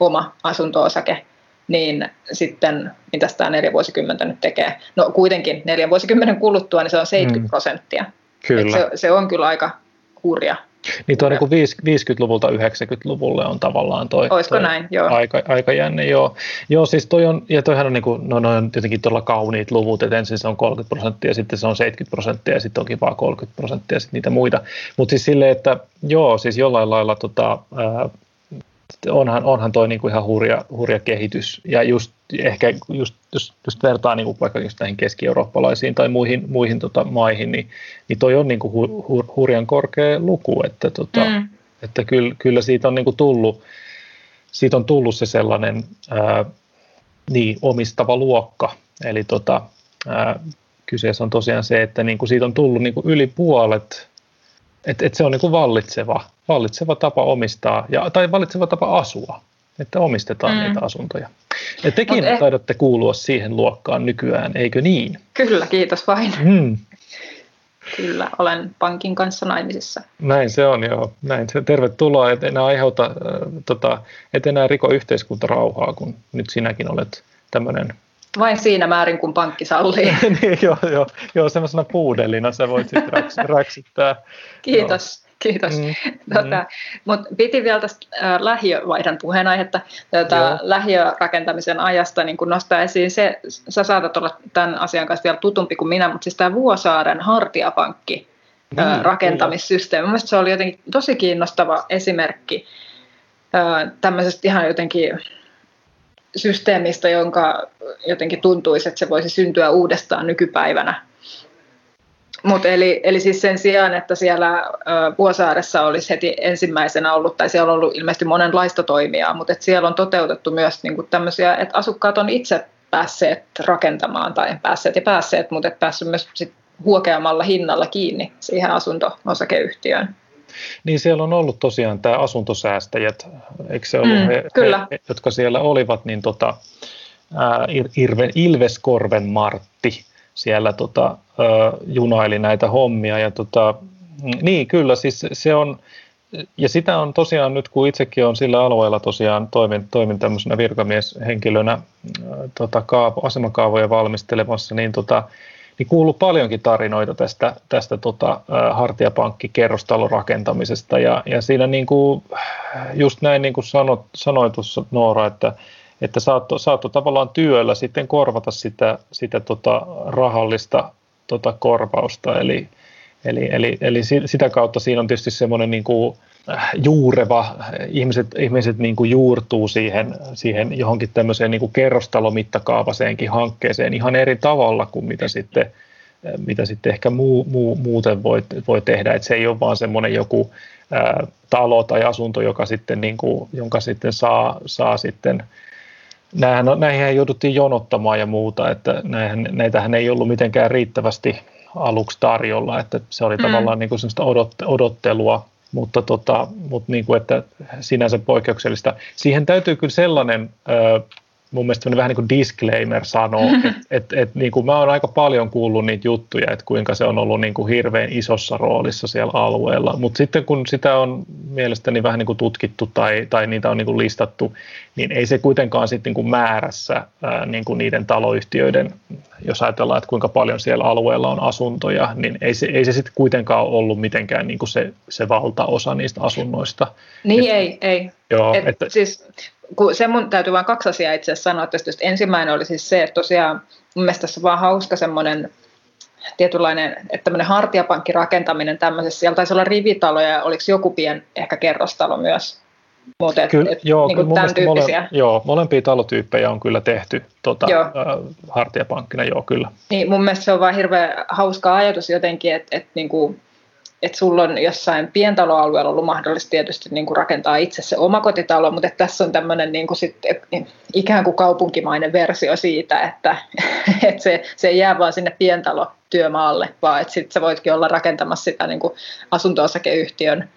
oma asunto-osake, niin sitten mitä tämä neljä vuosikymmentä nyt tekee? No kuitenkin neljän vuosikymmenen kuluttua niin se on 70 mm. Kyllä. Se, se on kyllä aika hurja niin tuo niin 50-luvulta 90-luvulle on tavallaan toi, Olisiko toi näin, joo. Aika, aika jänne, joo. Joo, siis toi on, ja toihan on, niin kuin, no, no on jotenkin todella kauniit luvut, että ensin se on 30 prosenttia, sitten se on 70 prosenttia ja sitten onkin vaan 30 prosenttia ja sitten niitä muita. Mutta siis silleen, että joo, siis jollain lailla tota, ää, onhan, onhan toi niinku ihan hurja, hurja kehitys. Ja just ehkä just, just, just vertaa niinku vaikka just näihin keski-eurooppalaisiin tai muihin, muihin tota maihin, niin, niin toi on niinku hu, hu, hurjan korkea luku, että, tota, mm. että kyllä, kyllä siitä on niinku tullut, siitä on tullut se sellainen ää, niin, omistava luokka. Eli tota, ää, kyseessä on tosiaan se, että niinku siitä on tullut niinku yli puolet että et se on niin vallitseva, vallitseva tapa omistaa ja, tai vallitseva tapa asua, että omistetaan mm. niitä asuntoja. Ja tekin eh... taidatte kuulua siihen luokkaan nykyään, eikö niin? Kyllä, kiitos vain. Mm. Kyllä, olen pankin kanssa naimisissa. Näin se on, joo. Näin. Tervetuloa, et enää aiheuta, äh, tota, et enää riko yhteiskuntarauhaa, kun nyt sinäkin olet tämmöinen vain siinä määrin, kun pankki sallii. [laughs] niin, joo, joo, joo semmoisena puudellina sä voit sitten räks, [laughs] räksyttää. Kiitos. Kiitos. Mm, tota, mm. Mutta piti vielä tästä äh, lähiövaihdon puheenaihetta, tota, lähiörakentamisen ajasta niin kun nostaa esiin se, sä saatat olla tämän asian kanssa vielä tutumpi kuin minä, mutta siis tämä Vuosaaren hartiapankki mm, rakentamissysteemi. Mielestäni se oli jotenkin tosi kiinnostava esimerkki äh, tämmöisestä ihan jotenkin systeemistä, jonka jotenkin tuntuisi, että se voisi syntyä uudestaan nykypäivänä. Mut eli, eli siis sen sijaan, että siellä Vuosaaressa olisi heti ensimmäisenä ollut, tai siellä on ollut ilmeisesti monenlaista toimijaa, mutta että siellä on toteutettu myös niin kuin tämmöisiä, että asukkaat on itse päässeet rakentamaan, tai päässeet ja päässeet, mutta että päässyt myös sit huokeamalla hinnalla kiinni siihen asunto-osakeyhtiöön. Niin siellä on ollut tosiaan tämä asuntosäästäjät, eikö se ollut mm, he, kyllä. he, jotka siellä olivat, niin tota, ää, Irve, Ilveskorven Martti siellä tota, junaili näitä hommia. Ja tota, niin kyllä, siis se on, ja sitä on tosiaan nyt, kun itsekin on sillä alueella tosiaan toimin, toimin tämmöisenä virkamieshenkilönä tota, kaavo, asemakaavoja valmistelemassa, niin tota, niin kuuluu paljonkin tarinoita tästä, tästä tota, hartiapankki kerrostalorakentamisesta ja, ja siinä niin kuin, just näin niin kuin sanot, sanoit tuossa Noora, että, että saatto, saatto tavallaan työllä sitten korvata sitä, sitä tota rahallista tota korvausta, eli, eli, eli, eli sitä kautta siinä on tietysti semmoinen niin kuin, juureva, ihmiset, ihmiset niin kuin juurtuu siihen, siihen johonkin tämmöiseen niin kuin kerrostalomittakaavaseenkin hankkeeseen ihan eri tavalla kuin mitä sitten, mitä sitten ehkä muu, muu, muuten voi, voi tehdä. että se ei ole vaan semmoinen joku ää, talo tai asunto, joka sitten, niin kuin, jonka sitten saa, saa sitten Näihin, näihin jouduttiin jonottamaan ja muuta, että näihin, näitähän ei ollut mitenkään riittävästi aluksi tarjolla, että se oli mm. tavallaan niin kuin odottelua mutta, tota, mutta niin kuin, että sinänsä poikkeuksellista. Siihen täytyy kyllä sellainen mun mielestä vähän niin kuin disclaimer sanoo, [laughs] että et, et, niin kuin mä oon aika paljon kuullut niitä juttuja, että kuinka se on ollut niin kuin hirveän isossa roolissa siellä alueella, mutta sitten kun sitä on mielestäni vähän niin kuin tutkittu tai, tai niitä on niin kuin listattu, niin ei se kuitenkaan sitten niin kuin määrässä ää, niin kuin niiden taloyhtiöiden, jos ajatellaan, että kuinka paljon siellä alueella on asuntoja, niin ei se, ei se sitten kuitenkaan ollut mitenkään niin kuin se, se valtaosa niistä asunnoista. Niin Et, ei, ei. Joo, Et, että, siis kun se mun täytyy vain kaksi asiaa itse asiassa sanoa tästä. Ensimmäinen oli siis se, että tosiaan mun mielestä tässä on vaan hauska semmoinen tietynlainen, että tämmöinen hartiapankkirakentaminen tämmöisessä, siellä taisi olla rivitaloja ja oliko joku pien ehkä kerrostalo myös. Mutta kyllä, et, joo, niin kyllä tämän tyyppisiä. Mole, joo, molempia talotyyppejä on kyllä tehty tota, joo. Äh, hartiapankkina, joo kyllä. Niin, mun mielestä se on vaan hirveän hauska ajatus jotenkin, että et, niin että sulla on jossain pientaloalueella ollut mahdollista tietysti niin kuin rakentaa itse se omakotitalo, mutta että tässä on tämmöinen niin kuin sit, ikään kuin kaupunkimainen versio siitä, että, [laughs] että se, se ei jää vaan sinne pientalotyömaalle, vaan että sitten sä voitkin olla rakentamassa sitä niin kuin asunto-osakeyhtiön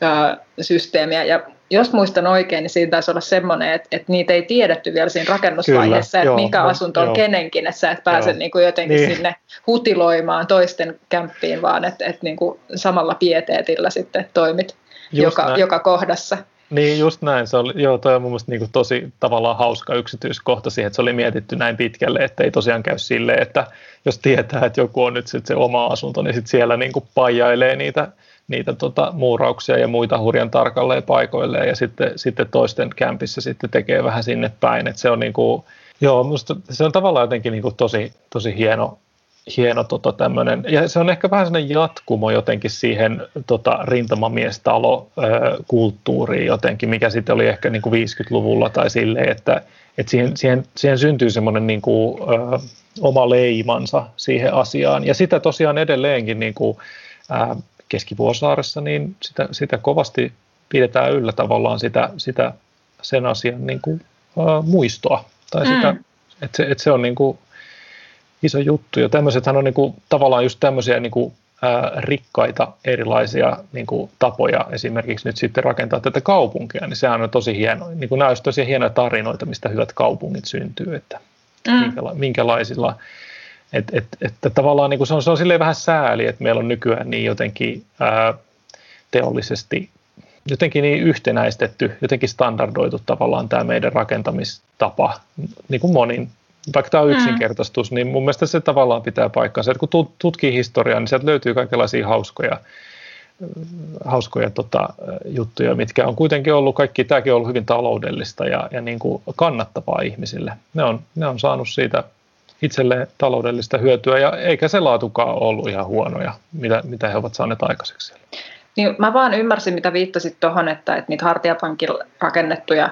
ää, systeemiä. Ja jos muistan oikein, niin siinä taisi olla semmoinen, että, että niitä ei tiedetty vielä siinä rakennusvaiheessa, Kyllä, että joo, mikä no, asunto on joo. kenenkin, että sä et pääse niin kuin jotenkin niin. sinne hutiloimaan toisten kämppiin, vaan että, että niin kuin samalla pieteetillä sitten toimit joka, joka kohdassa. Niin, just näin. Se oli, joo, toi on mun mielestä niin kuin tosi tavallaan hauska yksityiskohta siihen, että se oli mietitty näin pitkälle, että ei tosiaan käy silleen, että jos tietää, että joku on nyt sit se oma asunto, niin sitten siellä niin kuin paijailee niitä, niitä tota, muurauksia ja muita hurjan tarkalleen paikoilleen ja sitten, sitten toisten kämpissä sitten tekee vähän sinne päin. Että se on niin kuin, joo, musta se on tavallaan jotenkin niin kuin tosi, tosi hieno, hieno tota tämmöinen, ja se on ehkä vähän sellainen jatkumo jotenkin siihen tota, rintamamiestalo-kulttuuriin jotenkin, mikä sitten oli ehkä niin kuin 50-luvulla tai silleen, että, että siihen, siihen, siihen syntyy semmoinen niin kuin, ö, oma leimansa siihen asiaan, ja sitä tosiaan edelleenkin niin kuin, ä, Keski-Vuosaaressa, niin sitä, sitä kovasti pidetään yllä tavallaan sitä, sitä sen asian niin kuin, ä, muistoa, tai sitä, mm. että se, että se on niin kuin, iso juttu. Ja tämmöisethän on niin kuin, tavallaan just tämmöisiä niin kuin, ää, rikkaita erilaisia niin kuin, tapoja esimerkiksi nyt sitten rakentaa tätä kaupunkia, niin sehän on tosi hieno. Niin kuin nämä olisivat tosi hienoja tarinoita, mistä hyvät kaupungit syntyy, että mm. minkäla- minkälaisilla et, et, et, tavallaan niin kuin se on, se on silleen vähän sääli, että meillä on nykyään niin jotenkin ää, teollisesti jotenkin niin yhtenäistetty, jotenkin standardoitu tavallaan tämä meidän rakentamistapa niin kuin monin vaikka tämä on mm. yksinkertaistus, niin mun mielestä se tavallaan pitää paikkansa. Että kun tutkii historiaa, niin sieltä löytyy kaikenlaisia hauskoja, hauskoja tota, juttuja, mitkä on kuitenkin ollut kaikki, tämäkin on ollut hyvin taloudellista ja, ja niin kuin kannattavaa ihmisille. Ne on, ne on saanut siitä itselleen taloudellista hyötyä ja eikä se laatukaan ollut ihan huonoja, mitä, mitä he ovat saaneet aikaiseksi. Niin mä vaan ymmärsin, mitä viittasit tuohon, että, että niitä hartiapankilla rakennettuja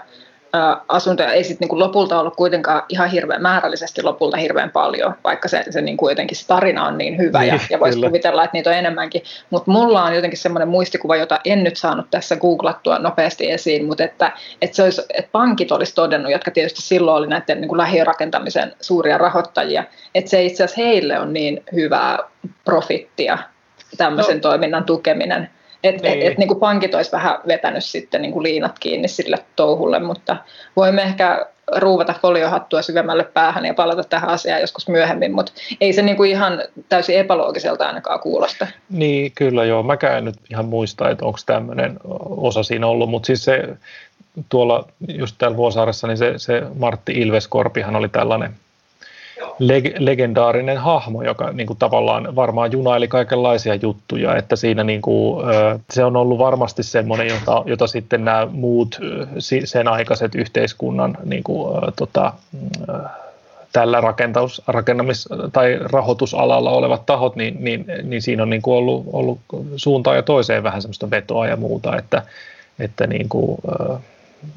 asuntoja ei sitten niinku lopulta ollut kuitenkaan ihan hirveän määrällisesti lopulta hirveän paljon, vaikka se, se niinku jotenkin se tarina on niin hyvä niin, ja, ja voisi kuvitella, että niitä on enemmänkin. Mutta mulla on jotenkin semmoinen muistikuva, jota en nyt saanut tässä googlattua nopeasti esiin, mutta että, että, se olisi, että pankit olisi todennut, jotka tietysti silloin oli näiden niinku lähirakentamisen suuria rahoittajia, että se itse asiassa heille on niin hyvää profittia tämmöisen no. toiminnan tukeminen. Että niin. et, et, niin kuin pankit olisi vähän vetänyt sitten niin kuin liinat kiinni sille touhulle, mutta voimme ehkä ruuvata foliohattua syvemmälle päähän ja palata tähän asiaan joskus myöhemmin, mutta ei se niin kuin ihan täysin epäloogiselta ainakaan kuulosta. Niin, kyllä joo. Mäkään en nyt ihan muista, että onko tämmöinen osa siinä ollut, mutta siis se tuolla just täällä Vuosaaressa, niin se, se Martti Ilveskorpihan oli tällainen leg- legendaarinen hahmo, joka niin kuin tavallaan varmaan junaili kaikenlaisia juttuja, että siinä niin kuin, se on ollut varmasti semmoinen, jota, jota sitten nämä muut sen aikaiset yhteiskunnan niin kuin, tota, tällä rakentaus, rakennamis- tai rahoitusalalla olevat tahot, niin, niin, niin siinä on niin kuin ollut, ollut suuntaan ja toiseen vähän semmoista vetoa ja muuta, että, että niin kuin,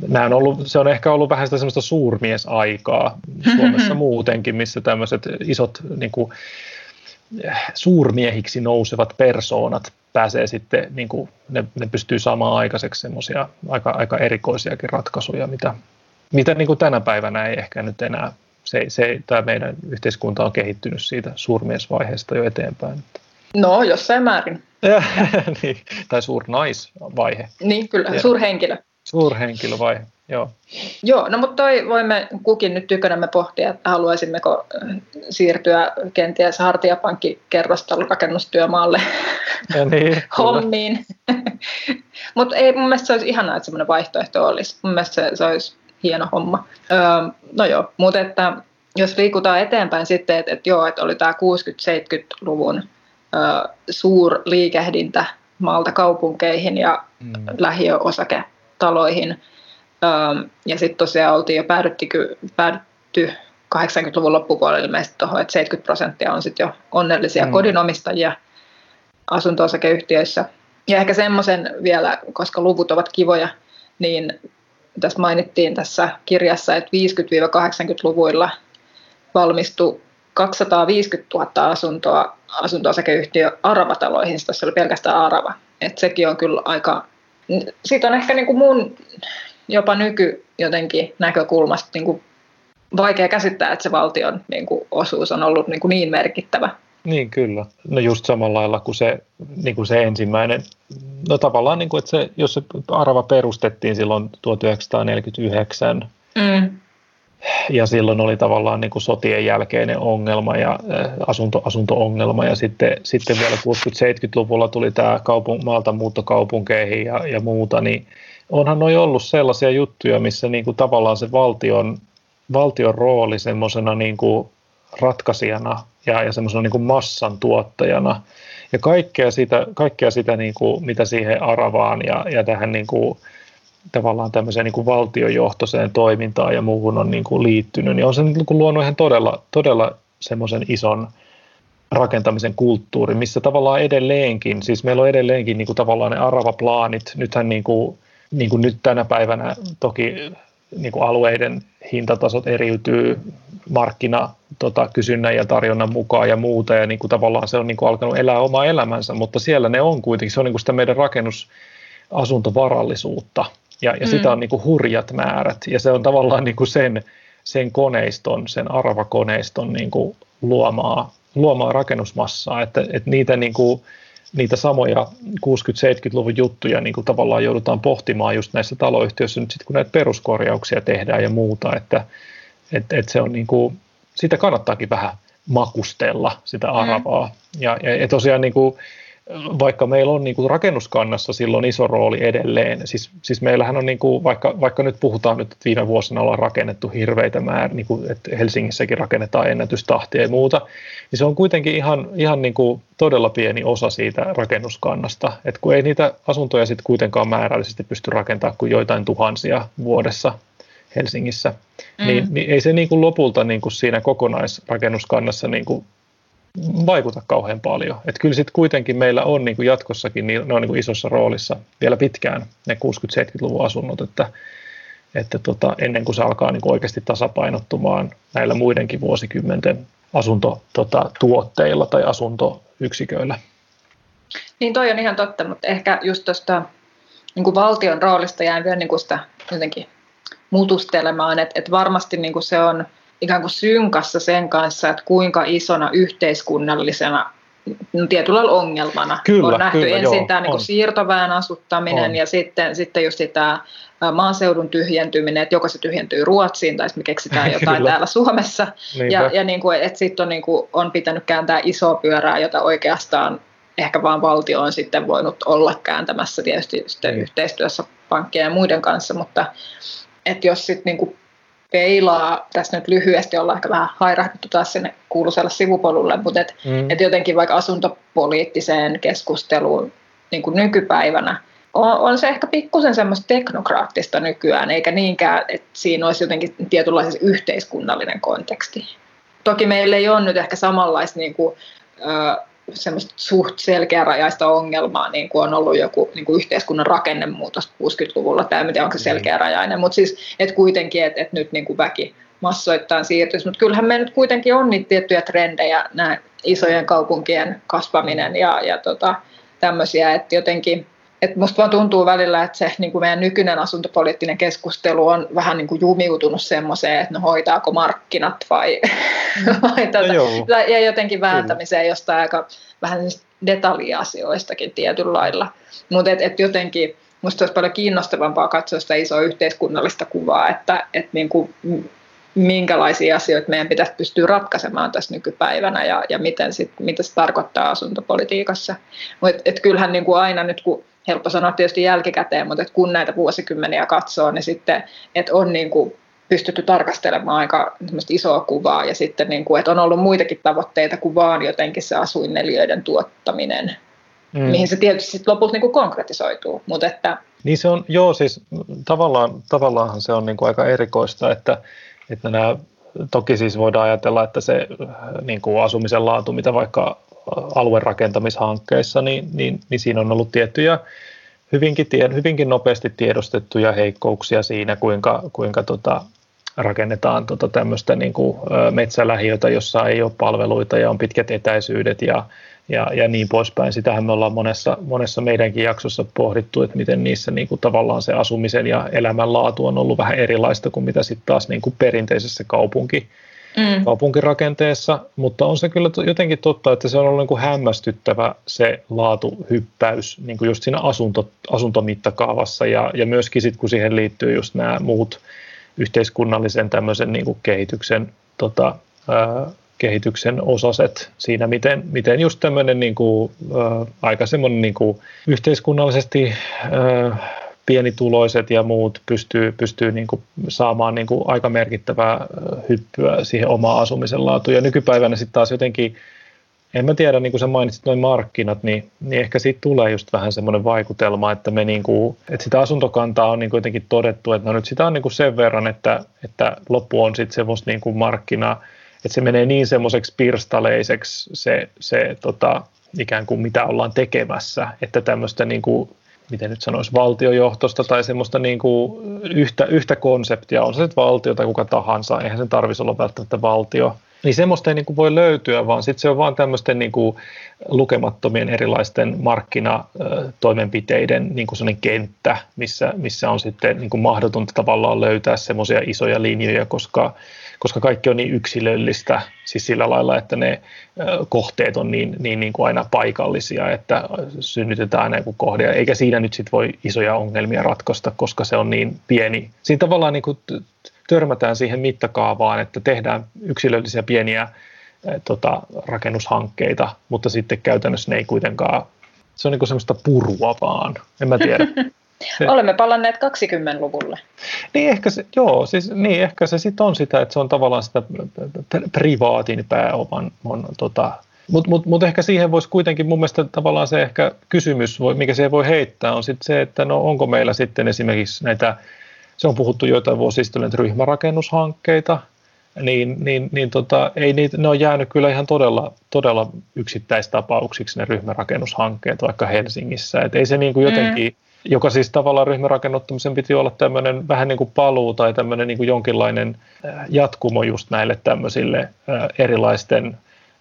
nämä on ollut, se on ehkä ollut vähän sitä semmoista suurmiesaikaa Suomessa [laughs] muutenkin, missä tämmöiset isot niin kuin, suurmiehiksi nousevat persoonat pääsee sitten, niin kuin, ne, ne pystyy saamaan aikaiseksi semmoisia aika, aika erikoisiakin ratkaisuja, mitä, mitä niin kuin tänä päivänä ei ehkä nyt enää, se, se, tämä meidän yhteiskunta on kehittynyt siitä suurmiesvaiheesta jo eteenpäin. No, jossain määrin. [laughs] niin, tai suurnaisvaihe. Niin, kyllä, ja. suurhenkilö. Suurhenkilövaihe, joo. Joo, no mutta toi voimme kukin nyt tykönämme pohtia, että haluaisimmeko äh, siirtyä kenties hartiapankkikerrostalon rakennustyömaalle ja niin, hommiin. [laughs] mutta ei mun mielestä se olisi ihanaa, että semmoinen vaihtoehto olisi. Mun mielestä se, se olisi hieno homma. Öö, no joo, mutta että jos liikutaan eteenpäin sitten, että, että joo, että oli tämä 60-70-luvun ö, suurliikehdintä maalta kaupunkeihin ja mm. lähiöosake taloihin. Ja sitten tosiaan oltiin jo päädytty, päädytty 80-luvun loppupuolella ilmeisesti tuohon, että 70 prosenttia on sitten jo onnellisia mm. kodinomistajia asunto-osakeyhtiöissä. Ja ehkä semmoisen vielä, koska luvut ovat kivoja, niin tässä mainittiin tässä kirjassa, että 50-80-luvuilla valmistui 250 000 asuntoa asunto-osakeyhtiö Aravataloihin, tässä oli pelkästään Arava. Et sekin on kyllä aika siitä on ehkä niin kuin mun jopa nyky jotenkin näkökulmasta niin kuin vaikea käsittää, että se valtion niin kuin osuus on ollut niin, kuin niin merkittävä. Niin kyllä. No just samalla lailla kuin se, niin kuin se ensimmäinen, no tavallaan niin kuin, että se, jos se arava perustettiin silloin 1949, mm. Ja silloin oli tavallaan niin kuin sotien jälkeinen ongelma ja asunto, asunto-ongelma. Ja sitten, sitten vielä 60-70-luvulla tuli tämä kaupun, maalta muuttokaupunkeihin ja, ja muuta, niin onhan noi ollut sellaisia juttuja, missä niin kuin tavallaan se valtion, valtion rooli semmoisena niin kuin ratkaisijana ja, ja semmoisena niin kuin massan tuottajana. Ja kaikkea sitä, kaikkea sitä niin kuin, mitä siihen aravaan ja, ja tähän niin kuin, tavallaan tämmöiseen niin kuin valtiojohtoiseen toimintaan ja muuhun on niin kuin liittynyt, niin on se niin kuin luonut ihan todella, todella semmoisen ison rakentamisen kulttuuri, missä tavallaan edelleenkin, siis meillä on edelleenkin niin kuin tavallaan ne aravaplaanit, nythän niin kuin, niin kuin nyt tänä päivänä toki niin kuin alueiden hintatasot eriytyy markkina tota, kysynnän ja tarjonnan mukaan ja muuta, ja niin kuin tavallaan se on niin kuin alkanut elää omaa elämänsä, mutta siellä ne on kuitenkin, se on niin kuin sitä meidän rakennusasuntovarallisuutta, ja, ja mm. sitä on niin kuin hurjat määrät, ja se on tavallaan niin kuin sen, sen koneiston, sen arvakoneiston niin kuin luomaa, luomaa rakennusmassaa, että, että niitä niin kuin, niitä samoja 60-70-luvun juttuja niin kuin tavallaan joudutaan pohtimaan just näissä taloyhtiöissä nyt sitten, kun näitä peruskorjauksia tehdään ja muuta, että et, et se on niin kuin, sitä kannattaakin vähän makustella, sitä aravaa. Mm. Ja, ja, ja tosiaan niin kuin, vaikka meillä on niin kuin rakennuskannassa silloin iso rooli edelleen, siis, siis meillähän on, niin kuin, vaikka, vaikka nyt puhutaan nyt, että viime vuosina ollaan rakennettu hirveitä määriä, niin kuin, että Helsingissäkin rakennetaan ennätystahtia ja muuta, niin se on kuitenkin ihan, ihan niin kuin todella pieni osa siitä rakennuskannasta, että kun ei niitä asuntoja sitten kuitenkaan määrällisesti pysty rakentamaan kuin joitain tuhansia vuodessa Helsingissä, mm. niin, niin ei se niin kuin lopulta niin kuin siinä kokonaisrakennuskannassa niin kuin vaikuta kauhean paljon. Et kyllä sitten kuitenkin meillä on niin kuin jatkossakin, niin ne on niin kuin isossa roolissa vielä pitkään ne 60-70-luvun asunnot, että, että tota, ennen kuin se alkaa niin kuin oikeasti tasapainottumaan näillä muidenkin vuosikymmenten asuntotuotteilla tota, tai asuntoyksiköillä. Niin toi on ihan totta, mutta ehkä just tuosta niin valtion roolista jäin vielä niin kuin sitä jotenkin mutustelemaan, että, että varmasti niin kuin se on – ikään kuin synkassa sen kanssa, että kuinka isona yhteiskunnallisena no, tietyllä ongelmana kyllä, on nähty kyllä, ensin joo, tämä niin siirtoväen asuttaminen on. ja sitten, sitten just tämä maaseudun tyhjentyminen, että joko se tyhjentyy Ruotsiin tai me keksitään [laughs] jotain täällä Suomessa. Niinpä. Ja, ja niin kuin, että sitten on, niin kuin, on pitänyt kääntää isoa pyörää, jota oikeastaan ehkä vaan valtio on sitten voinut olla kääntämässä tietysti sitten niin. yhteistyössä pankkien ja muiden kanssa, mutta että jos sitten niin peilaa, tässä nyt lyhyesti ollaan ehkä vähän hairahduttu taas sinne kuuluiselle sivupolulle, mutta et, mm. et jotenkin vaikka asuntopoliittiseen keskusteluun niin kuin nykypäivänä, on, on se ehkä pikkusen semmoista teknokraattista nykyään, eikä niinkään, että siinä olisi jotenkin tietynlainen yhteiskunnallinen konteksti. Toki meillä ei ole nyt ehkä samanlaista niin kuin, semmoista suht selkeärajaista ongelmaa, niin kuin on ollut joku niin kuin yhteiskunnan rakennemuutos 60-luvulla, tai en tiedä onko se niin. selkeärajainen, mutta siis et kuitenkin, että et nyt niin kuin väki massoittain siirtyisi, mutta kyllähän me nyt kuitenkin on niitä tiettyjä trendejä, nämä isojen kaupunkien kasvaminen ja, ja tota, tämmöisiä, että jotenkin että musta vaan tuntuu välillä, että se niin kuin meidän nykyinen asuntopoliittinen keskustelu on vähän niin kuin jumiutunut semmoiseen, että no hoitaako markkinat vai, mm. [laughs] vai tätä, no ja jotenkin vääntämiseen Kyllä. jostain aika vähän detaljiasioistakin tietyllä lailla. Mutta et, et jotenkin musta olisi paljon kiinnostavampaa katsoa sitä isoa yhteiskunnallista kuvaa, että et niin kuin, minkälaisia asioita meidän pitäisi pystyä ratkaisemaan tässä nykypäivänä ja, ja miten sit, mitä se tarkoittaa asuntopolitiikassa. Mutta et, et kyllähän niin kuin aina nyt, kun helppo sanoa tietysti jälkikäteen, mutta et kun näitä vuosikymmeniä katsoo, niin sitten että on niin kuin pystytty tarkastelemaan aika isoa kuvaa ja sitten niin kuin, että on ollut muitakin tavoitteita kuin vaan jotenkin se asuinneliöiden tuottaminen, mm. mihin se tietysti sitten lopulta niin kuin konkretisoituu. Mutta että, niin se on, joo siis tavallaan, tavallaanhan se on niin kuin aika erikoista, että, että nämä, toki siis voidaan ajatella, että se niin kuin asumisen laatu, mitä vaikka aluerakentamishankkeissa, niin, niin, niin siinä on ollut tiettyjä hyvinkin, tie, hyvinkin nopeasti tiedostettuja heikkouksia siinä, kuinka, kuinka tota, rakennetaan tota tämmöistä niin kuin, metsälähiötä, jossa ei ole palveluita ja on pitkät etäisyydet ja, ja, ja niin poispäin. Sitähän me ollaan monessa, monessa meidänkin jaksossa pohdittu, että miten niissä niin kuin, tavallaan se asumisen ja elämänlaatu on ollut vähän erilaista kuin mitä sitten taas niin kuin perinteisessä kaupunki, mm. kaupunkirakenteessa, mutta on se kyllä jotenkin totta, että se on ollut niin kuin hämmästyttävä se laatuhyppäys niin kuin just siinä asunto, asuntomittakaavassa ja, ja myöskin sitten kun siihen liittyy just nämä muut yhteiskunnallisen tämmöisen niin kuin kehityksen, tota, ää, kehityksen osaset siinä, miten, miten just tämmöinen niin kuin, ää, aika semmoinen niin kuin yhteiskunnallisesti ää, pienituloiset ja muut pystyy, pystyy niin kuin saamaan niin kuin aika merkittävää hyppyä siihen omaan asumisen laatuun. Ja nykypäivänä sitten taas jotenkin, en mä tiedä, niin kuin sä mainitsit noin markkinat, niin, niin ehkä siitä tulee just vähän semmoinen vaikutelma, että, me niin kuin, että sitä asuntokantaa on niin kuin jotenkin todettu, että no nyt sitä on niin kuin sen verran, että, että loppu on sitten semmoista niin kuin markkina, että se menee niin semmoiseksi pirstaleiseksi se, se tota, ikään kuin mitä ollaan tekemässä, että tämmöistä niin kuin miten nyt sanoisi, valtiojohtosta tai semmoista niin kuin yhtä, yhtä konseptia, on se nyt valtio tai kuka tahansa, eihän sen tarvitsisi olla välttämättä valtio, niin semmoista ei niin kuin voi löytyä, vaan sitten se on vaan tämmöisten niin kuin lukemattomien erilaisten markkinatoimenpiteiden niin kuin kenttä, missä, missä on sitten niin kuin mahdotonta tavallaan löytää semmoisia isoja linjoja, koska koska kaikki on niin yksilöllistä, siis sillä lailla, että ne kohteet on niin, niin, niin kuin aina paikallisia, että synnytetään aina joku kohde, eikä siinä nyt sit voi isoja ongelmia ratkaista, koska se on niin pieni. Siinä tavallaan niin kuin törmätään siihen mittakaavaan, että tehdään yksilöllisiä pieniä tota, rakennushankkeita, mutta sitten käytännössä ne ei kuitenkaan, se on niin kuin semmoista purua vaan, en mä tiedä. [laughs] Olemme palanneet 20-luvulle. Niin ehkä se, joo, siis, niin ehkä se sitten on sitä, että se on tavallaan sitä privaatin pääoman on, tota, mutta mut, mut ehkä siihen voisi kuitenkin, mun mielestä tavallaan se ehkä kysymys, mikä se voi heittää, on sitten se, että no onko meillä sitten esimerkiksi näitä, se on puhuttu joitain vuosia sitten ryhmärakennushankkeita, niin, niin, niin tota, ei niitä, ne on jäänyt kyllä ihan todella, todella yksittäistapauksiksi ne ryhmärakennushankkeet vaikka Helsingissä. Et ei se niin kuin jotenkin, mm joka siis tavallaan ryhmärakennuttamisen piti olla tämmöinen vähän niin kuin paluu tai tämmöinen niin kuin jonkinlainen äh, jatkumo just näille tämmöisille äh, erilaisten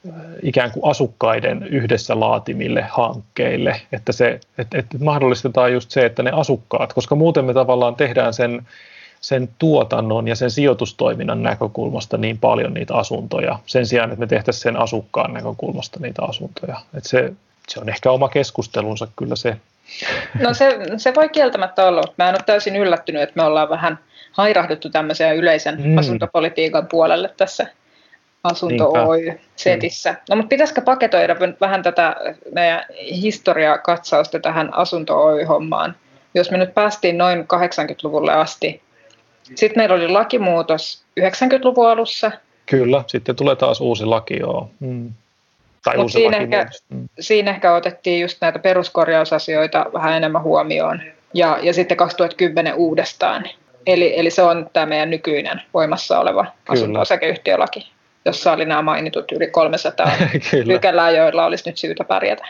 äh, ikään kuin asukkaiden yhdessä laatimille hankkeille, että, se, että, että mahdollistetaan just se, että ne asukkaat, koska muuten me tavallaan tehdään sen, sen tuotannon ja sen sijoitustoiminnan näkökulmasta niin paljon niitä asuntoja, sen sijaan, että me tehtäisiin sen asukkaan näkökulmasta niitä asuntoja. Että se, se on ehkä oma keskustelunsa kyllä se, No se, se voi kieltämättä olla, mutta mä en ole täysin yllättynyt, että me ollaan vähän hairahduttu tämmöisen yleisen mm. asuntopolitiikan puolelle tässä asunto Oy-setissä. No mutta pitäisikö paketoida vähän tätä meidän historiakatsausta tähän asunto Oy-hommaan? Jos me nyt päästiin noin 80-luvulle asti. Sitten meillä oli lakimuutos 90-luvun alussa. Kyllä, sitten tulee taas uusi laki, joo. Mm. Tai Mut siinä, ehkä, mm. Siinä ehkä otettiin just näitä peruskorjausasioita vähän enemmän huomioon. Ja, ja sitten 2010 uudestaan. Eli, eli se on tämä meidän nykyinen voimassa oleva asunto-osakeyhtiölaki, jossa oli nämä mainitut yli 300 [laughs] pykälää, joilla olisi nyt syytä pärjätä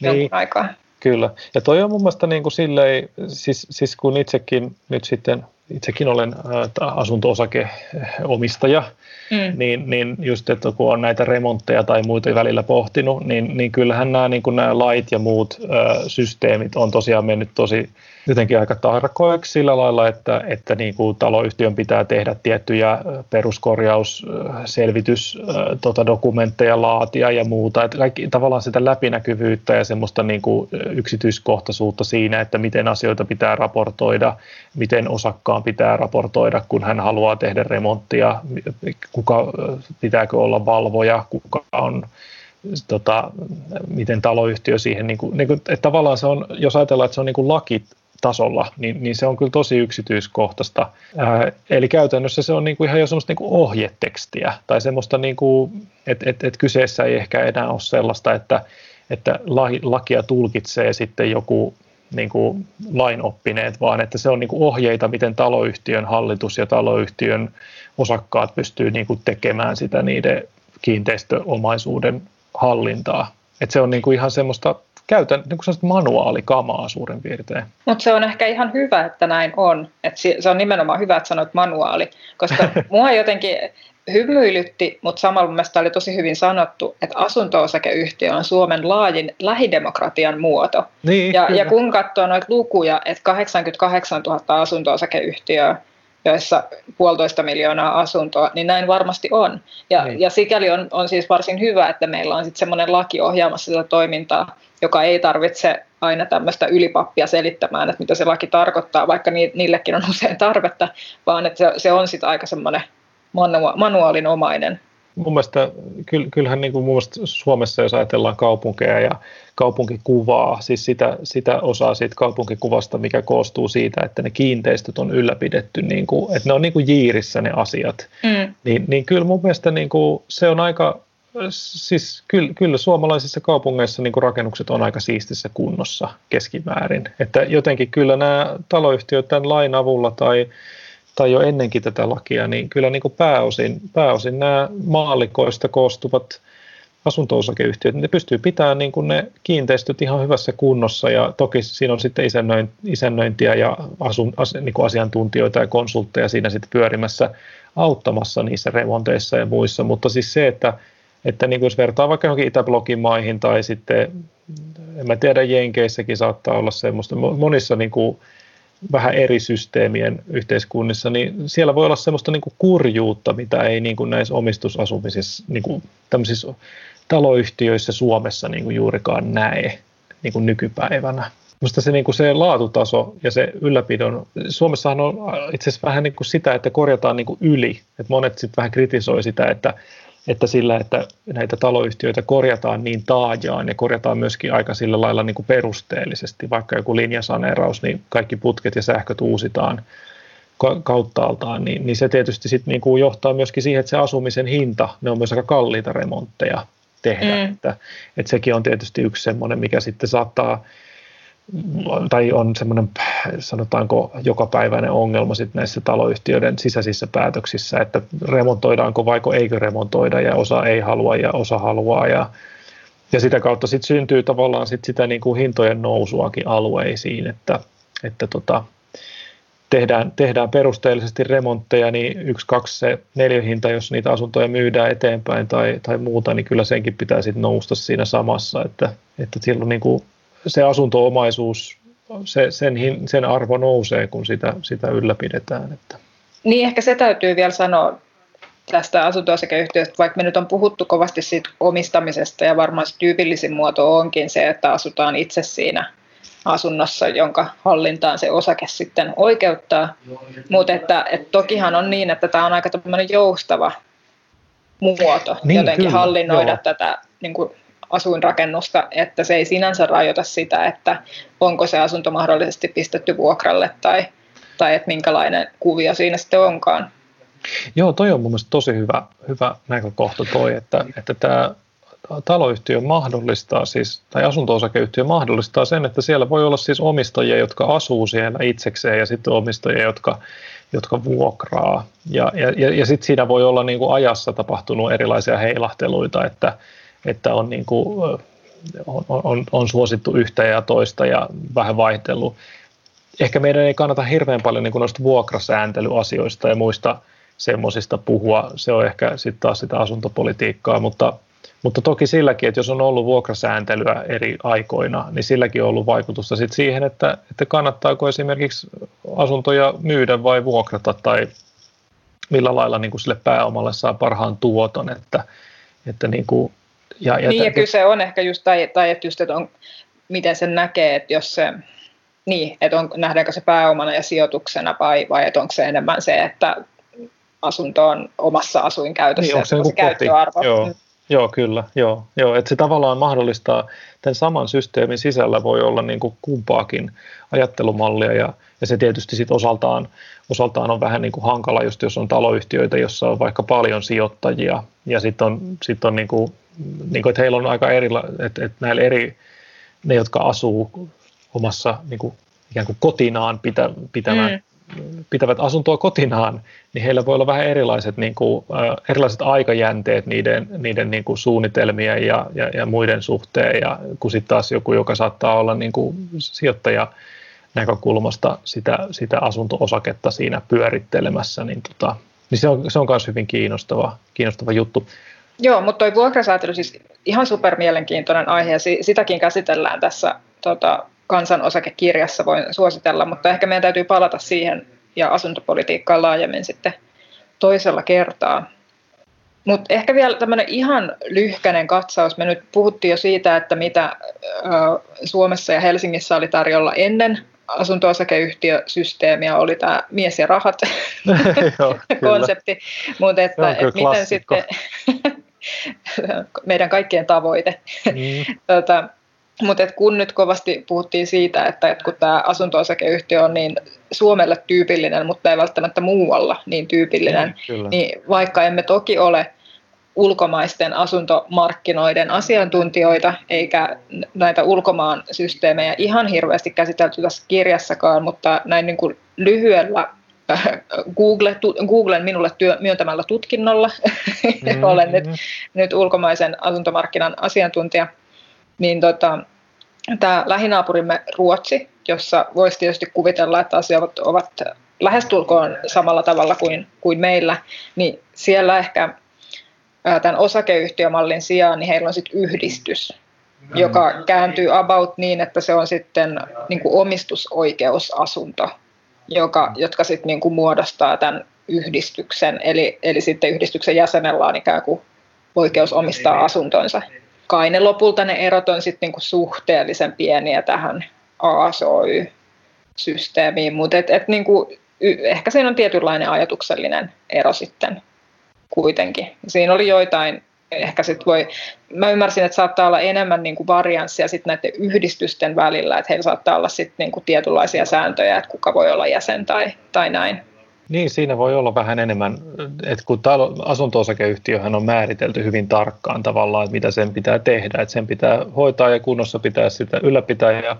niin. jonkun aikaa. Kyllä. Ja toi on mun mielestä niin kuin silleen, siis, siis kun itsekin nyt sitten, itsekin olen asunto-osakeomistaja, mm. niin, niin just, että kun on näitä remontteja tai muita välillä pohtinut, niin, niin kyllähän nämä, niin kuin nämä lait ja muut ö, systeemit on tosiaan mennyt tosi jotenkin aika tarkoiksi sillä lailla, että, että niin kuin taloyhtiön pitää tehdä tiettyjä peruskorjaus, selvitys, tota, dokumentteja laatia ja muuta. Että kaikki, tavallaan sitä läpinäkyvyyttä ja semmoista niin kuin yksityiskohtaisuutta siinä, että miten asioita pitää raportoida, miten osakkaan pitää raportoida, kun hän haluaa tehdä remonttia, kuka pitääkö olla valvoja, kuka on tota, miten taloyhtiö siihen, niin kuin, niin kuin, että tavallaan se on, jos ajatellaan, että se on niin kuin laki tasolla, niin, niin se on kyllä tosi yksityiskohtaista. Ää, eli käytännössä se on niin kuin ihan jo semmoista niin kuin ohjetekstiä tai semmoista, niin kuin, että et, et kyseessä ei ehkä enää ole sellaista, että, että lakia tulkitsee sitten joku niin kuin lainoppineet, vaan että se on niin kuin ohjeita, miten taloyhtiön hallitus ja taloyhtiön osakkaat pystyy niin kuin tekemään sitä niiden kiinteistöomaisuuden hallintaa. Että se on niin kuin ihan semmoista käytän niin kuin manuaalikamaa suurin piirtein. Mutta se on ehkä ihan hyvä, että näin on. Et se on nimenomaan hyvä, että sanoit manuaali, koska [laughs] mua jotenkin hymyilytti, mutta samalla mielestäni oli tosi hyvin sanottu, että asunto-osakeyhtiö on Suomen laajin lähidemokratian muoto. Niin, ja, ja kun katsoo noita lukuja, että 88 000 asunto-osakeyhtiöä joissa puolitoista miljoonaa asuntoa, niin näin varmasti on. Ja, niin. ja sikäli on, on siis varsin hyvä, että meillä on sitten semmoinen laki ohjaamassa sitä toimintaa, joka ei tarvitse aina tämmöistä ylipappia selittämään, että mitä se laki tarkoittaa, vaikka ni, niillekin on [laughs] usein tarvetta, vaan että se, se on sitten aika semmoinen manua, manuaalinomainen mun mielestä, kyllähän niin kuin mun mielestä Suomessa, jos ajatellaan kaupunkeja ja kaupunkikuvaa, siis sitä, sitä osaa siitä kaupunkikuvasta, mikä koostuu siitä, että ne kiinteistöt on ylläpidetty, niin kuin, että ne on niin kuin jiirissä ne asiat, mm. niin, niin kyllä mun mielestä niin kuin, se on aika, siis kyllä, kyllä suomalaisissa kaupungeissa niin kuin rakennukset on aika siistissä kunnossa keskimäärin, että jotenkin kyllä nämä taloyhtiöt tämän lain avulla tai tai jo ennenkin tätä lakia, niin kyllä niin kuin pääosin, pääosin nämä maalikoista koostuvat asunto-osakeyhtiöt, ne pystyy pitämään niin kuin ne kiinteistöt ihan hyvässä kunnossa ja toki siinä on sitten isännöintiä ja asun, as, niin kuin asiantuntijoita ja konsultteja siinä sitten pyörimässä auttamassa niissä remonteissa ja muissa, mutta siis se, että, että niin kuin jos vertaa vaikka johonkin Itäblogin maihin tai sitten, en mä tiedä, Jenkeissäkin saattaa olla semmoista, monissa niin kuin vähän eri systeemien yhteiskunnissa, niin siellä voi olla semmoista niin kuin kurjuutta, mitä ei niin kuin näissä omistusasumisissa, niin kuin tämmöisissä taloyhtiöissä Suomessa niin kuin juurikaan näe niin kuin nykypäivänä. Minusta se, niin kuin se laatutaso ja se ylläpidon, Suomessahan on itse asiassa vähän niin kuin sitä, että korjataan niin kuin yli. että monet sitten vähän kritisoi sitä, että että sillä, että näitä taloyhtiöitä korjataan niin taajaan ja korjataan myöskin aika sillä lailla niin kuin perusteellisesti, vaikka joku linjasaneeraus, niin kaikki putket ja sähköt uusitaan kauttaaltaan, niin, niin se tietysti sitten niin kuin johtaa myöskin siihen, että se asumisen hinta, ne on myös aika kalliita remontteja tehdä, mm. että, että sekin on tietysti yksi semmoinen, mikä sitten saattaa tai on semmoinen, sanotaanko, jokapäiväinen ongelma sitten näissä taloyhtiöiden sisäisissä päätöksissä, että remontoidaanko vaiko eikö remontoida ja osa ei halua ja osa haluaa ja, ja sitä kautta sitten syntyy tavallaan sit sitä niin kuin hintojen nousuakin alueisiin, että, että tota, tehdään, tehdään perusteellisesti remontteja, niin yksi, kaksi se neliöhinta, jos niitä asuntoja myydään eteenpäin tai, tai muuta, niin kyllä senkin pitää sitten nousta siinä samassa, että, että silloin niin kuin se asuntoomaisuus, se, sen, sen arvo nousee, kun sitä, sitä ylläpidetään. Että. Niin, ehkä se täytyy vielä sanoa tästä asunto-osakeyhtiöstä, vaikka me nyt on puhuttu kovasti siitä omistamisesta ja varmaan se tyypillisin muoto onkin se, että asutaan itse siinä asunnossa, jonka hallintaan se osake sitten oikeuttaa. Mutta että, että tokihan on niin, että tämä on aika joustava muoto niin, jotenkin kyllä, hallinnoida joo. tätä niin kuin asuinrakennusta, että se ei sinänsä rajoita sitä, että onko se asunto mahdollisesti pistetty vuokralle tai, tai että minkälainen kuvio siinä sitten onkaan. Joo, toi on mun mielestä tosi hyvä, hyvä näkökohta toi, että, että tämä taloyhtiö mahdollistaa siis, tai asunto-osakeyhtiö mahdollistaa sen, että siellä voi olla siis omistajia, jotka asuu siellä itsekseen ja sitten omistajia, jotka, jotka vuokraa. Ja, ja, ja, sitten siinä voi olla niin kuin ajassa tapahtunut erilaisia heilahteluita, että, että on, niin kuin, on, on, on suosittu yhtä ja toista ja vähän vaihtellut. Ehkä meidän ei kannata hirveän paljon niin kuin noista vuokrasääntelyasioista ja muista semmoisista puhua. Se on ehkä sitten taas sitä asuntopolitiikkaa, mutta, mutta toki silläkin, että jos on ollut vuokrasääntelyä eri aikoina, niin silläkin on ollut vaikutusta sit siihen, että, että kannattaako esimerkiksi asuntoja myydä vai vuokrata tai millä lailla niin kuin sille pääomalle saa parhaan tuoton, että, että niin kuin ja, ja niin, ja kyllä se on ehkä just, tai, tai että just, että on, miten sen näkee, että jos se, niin, että on, nähdäänkö se pääomana ja sijoituksena vai, vai että onko se enemmän se, että asunto on omassa asuinkäytössä, niin, onko se, se käyttöarvo. Joo. Joo, kyllä. Joo, joo. Että se tavallaan mahdollistaa, tämän saman systeemin sisällä voi olla niin kuin kumpaakin ajattelumallia ja, ja se tietysti sit osaltaan, osaltaan on vähän niin kuin hankala, just jos on taloyhtiöitä, jossa on vaikka paljon sijoittajia ja sitten on, sit on niin kuin niin kuin, että heillä on aika eri, että, että näillä eri, ne jotka asuu omassa niin kuin, ikään kuin kotinaan pitä, pitämään, mm. Pitävät asuntoa kotinaan, niin heillä voi olla vähän erilaiset, niin kuin, äh, erilaiset aikajänteet niiden, niiden niin kuin suunnitelmien ja, ja, ja muiden suhteen, ja kun sitten taas joku, joka saattaa olla niin kuin sijoittaja näkökulmasta sitä, sitä asunto-osaketta siinä pyörittelemässä, niin, tota, niin se on, se on myös hyvin kiinnostava, kiinnostava juttu. Joo, mutta tuo vuokrasäätely siis ihan supermielenkiintoinen aihe ja sitäkin käsitellään tässä tota, kansanosakekirjassa, voin suositella, mutta ehkä meidän täytyy palata siihen ja asuntopolitiikkaa laajemmin sitten toisella kertaa. Mutta ehkä vielä tämmöinen ihan lyhkäinen katsaus. Me nyt puhuttiin jo siitä, että mitä Suomessa ja Helsingissä oli tarjolla ennen asunto-osakeyhtiösysteemiä, oli tämä mies ja rahat [laughs] konsepti. Mutta että, että miten sitten [laughs] meidän kaikkien tavoite. Mm. tota, mutta kun nyt kovasti puhuttiin siitä, että, että kun tämä asunto-osakeyhtiö on niin Suomelle tyypillinen, mutta ei välttämättä muualla niin tyypillinen, mm, niin vaikka emme toki ole ulkomaisten asuntomarkkinoiden asiantuntijoita, eikä näitä ulkomaan systeemejä ihan hirveästi käsitelty tässä kirjassakaan, mutta näin niin kuin lyhyellä äh, Google, Googlen minulle työ, myöntämällä tutkinnolla, [laughs] mm-hmm. olen nyt, nyt ulkomaisen asuntomarkkinan asiantuntija, niin tota, tämä lähinaapurimme Ruotsi, jossa voisi tietysti kuvitella, että asiat ovat lähestulkoon samalla tavalla kuin, kuin meillä, niin siellä ehkä tämän osakeyhtiömallin sijaan, niin heillä on sitten yhdistys, joka kääntyy about niin, että se on sitten niin kuin omistusoikeusasunto, joka, jotka sitten niin kuin muodostaa tämän yhdistyksen, eli, eli sitten yhdistyksen jäsenellä on ikään kuin oikeus omistaa asuntonsa. Kai ne lopulta ne erot on sitten niin kuin suhteellisen pieniä tähän ASOY-systeemiin, mutta et, et niin kuin, ehkä siinä on tietynlainen ajatuksellinen ero sitten kuitenkin. Siinä oli joitain, ehkä sitten voi, mä ymmärsin, että saattaa olla enemmän niin kuin varianssia sitten näiden yhdistysten välillä, että heillä saattaa olla sitten niin kuin tietynlaisia sääntöjä, että kuka voi olla jäsen tai, tai näin. Niin, siinä voi olla vähän enemmän, että kun talo, asunto-osakeyhtiöhän on määritelty hyvin tarkkaan tavallaan, että mitä sen pitää tehdä, että sen pitää hoitaa ja kunnossa pitää sitä ylläpitää ja,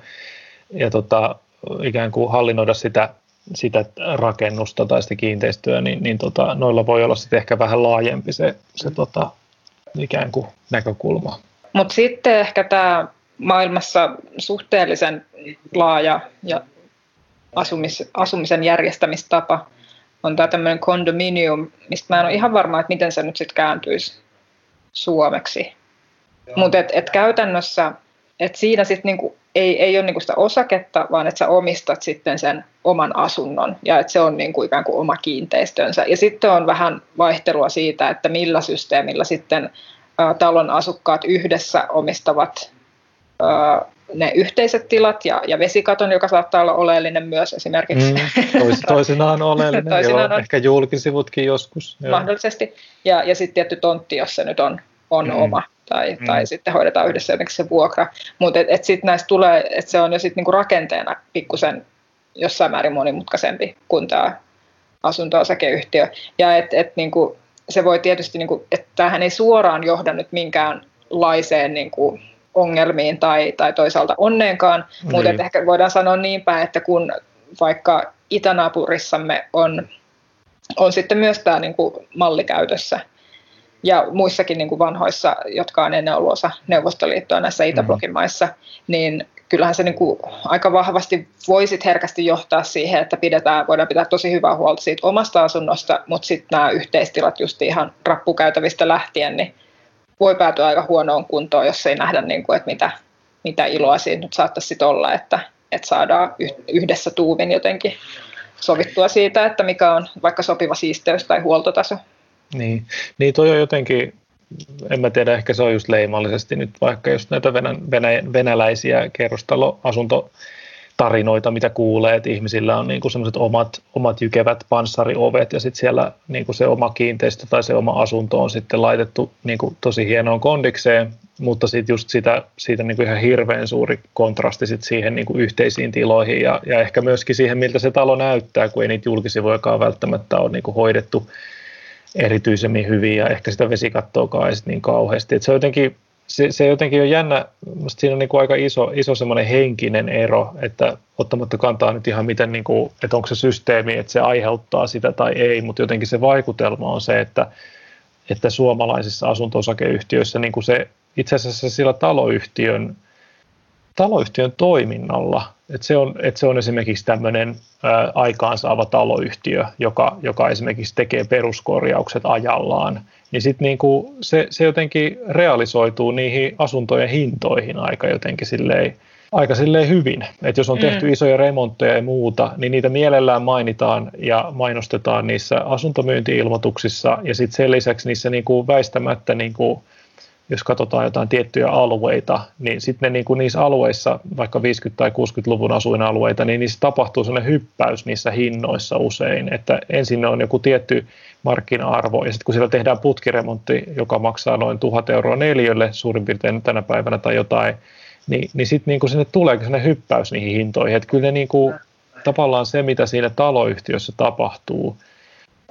ja tota, ikään kuin hallinnoida sitä sitä rakennusta tai sitä kiinteistöä, niin, niin tota, noilla voi olla sitten ehkä vähän laajempi se, se tota, ikään kuin näkökulma. Mutta sitten ehkä tämä maailmassa suhteellisen laaja ja asumis, asumisen järjestämistapa on tämä tämmöinen condominium, mistä mä en ole ihan varma, että miten se nyt sitten kääntyisi suomeksi. Mutta et, et käytännössä, että siinä sitten niinku ei, ei ole niinku sitä osaketta, vaan että sä omistat sitten sen oman asunnon ja että se on niinku ikään kuin oma kiinteistönsä. Ja sitten on vähän vaihtelua siitä, että millä systeemillä sitten ä, talon asukkaat yhdessä omistavat ne yhteiset tilat ja, ja vesikaton, joka saattaa olla oleellinen myös esimerkiksi. Mm, tois, [laughs] toisinaan oleellinen, toisinaan joo, on, ehkä julkisivutkin joskus. Joo. Mahdollisesti. Ja, ja sitten tietty tontti, jos se nyt on, on mm. oma tai, mm. tai sitten hoidetaan yhdessä jotenkin se vuokra. Mutta et, et sitten näistä tulee, että se on jo sitten niinku rakenteena pikkusen jossain määrin monimutkaisempi kuin tämä asunto-osakeyhtiö. Ja et, et niinku, se voi tietysti, niinku, että tämähän ei suoraan johda nyt minkäänlaiseen niinku, ongelmiin tai, tai toisaalta onneenkaan, niin. mutta ehkä voidaan sanoa niin päin, että kun vaikka itänaapurissamme on, on sitten myös tämä niin kuin malli käytössä, ja muissakin niin kuin vanhoissa, jotka on ennen ollut osa Neuvostoliittoa näissä mm-hmm. Itäblogin maissa, niin kyllähän se niin kuin aika vahvasti voisit herkästi johtaa siihen, että pidetään, voidaan pitää tosi hyvää huolta siitä omasta asunnosta, mutta sitten nämä yhteistilat just ihan rappukäytävistä lähtien, niin voi päätyä aika huonoon kuntoon, jos ei nähdä, niin kuin, että mitä, mitä iloa siinä nyt saattaisi olla, että, että saadaan yhdessä tuuvin jotenkin sovittua siitä, että mikä on vaikka sopiva siisteys tai huoltotaso. Niin, niin toi on jotenkin, en mä tiedä, ehkä se on just leimallisesti nyt vaikka jos näitä venä, venä, venäläisiä kerrostaloasunto tarinoita, mitä kuulee, että ihmisillä on niin semmoiset omat, omat jykevät panssariovet ja sitten siellä niin se oma kiinteistö tai se oma asunto on sitten laitettu niin tosi hienoon kondikseen, mutta sitten just sitä, siitä niin ihan hirveän suuri kontrasti sit siihen niin yhteisiin tiloihin ja, ja ehkä myöskin siihen, miltä se talo näyttää, kun ei niitä julkisivujakaan välttämättä ole niin hoidettu erityisemmin hyvin ja ehkä sitä vesikattoakaan ei niin kauheasti. Et se on jotenkin se, se jotenkin on jännä, siinä on niin kuin aika iso, iso semmoinen henkinen ero, että ottamatta kantaa nyt ihan miten, niin kuin, että onko se systeemi, että se aiheuttaa sitä tai ei, mutta jotenkin se vaikutelma on se, että, että suomalaisissa asunto-osakeyhtiöissä niin kuin se itse asiassa sillä taloyhtiön, taloyhtiön toiminnalla, että se on, että se on esimerkiksi tämmöinen ää, aikaansaava taloyhtiö, joka, joka esimerkiksi tekee peruskorjaukset ajallaan, niin sitten niinku se, se jotenkin realisoituu niihin asuntojen hintoihin aika jotenkin silleen aika silleen hyvin. Että jos on tehty mm. isoja remontteja ja muuta, niin niitä mielellään mainitaan ja mainostetaan niissä asuntomyyntiilmoituksissa ja sitten sen lisäksi niissä niin kuin väistämättä niin kuin jos katsotaan jotain tiettyjä alueita, niin sitten niin niissä alueissa, vaikka 50- tai 60-luvun asuinalueita, niin niissä tapahtuu sellainen hyppäys niissä hinnoissa usein, että ensin on joku tietty markkina-arvo, ja sitten kun siellä tehdään putkiremontti, joka maksaa noin 1000 euroa neljölle suurin piirtein tänä päivänä tai jotain, niin, niin sitten niin sinne tulee sellainen hyppäys niihin hintoihin, että kyllä ne niin kuin, tavallaan se, mitä siinä taloyhtiössä tapahtuu,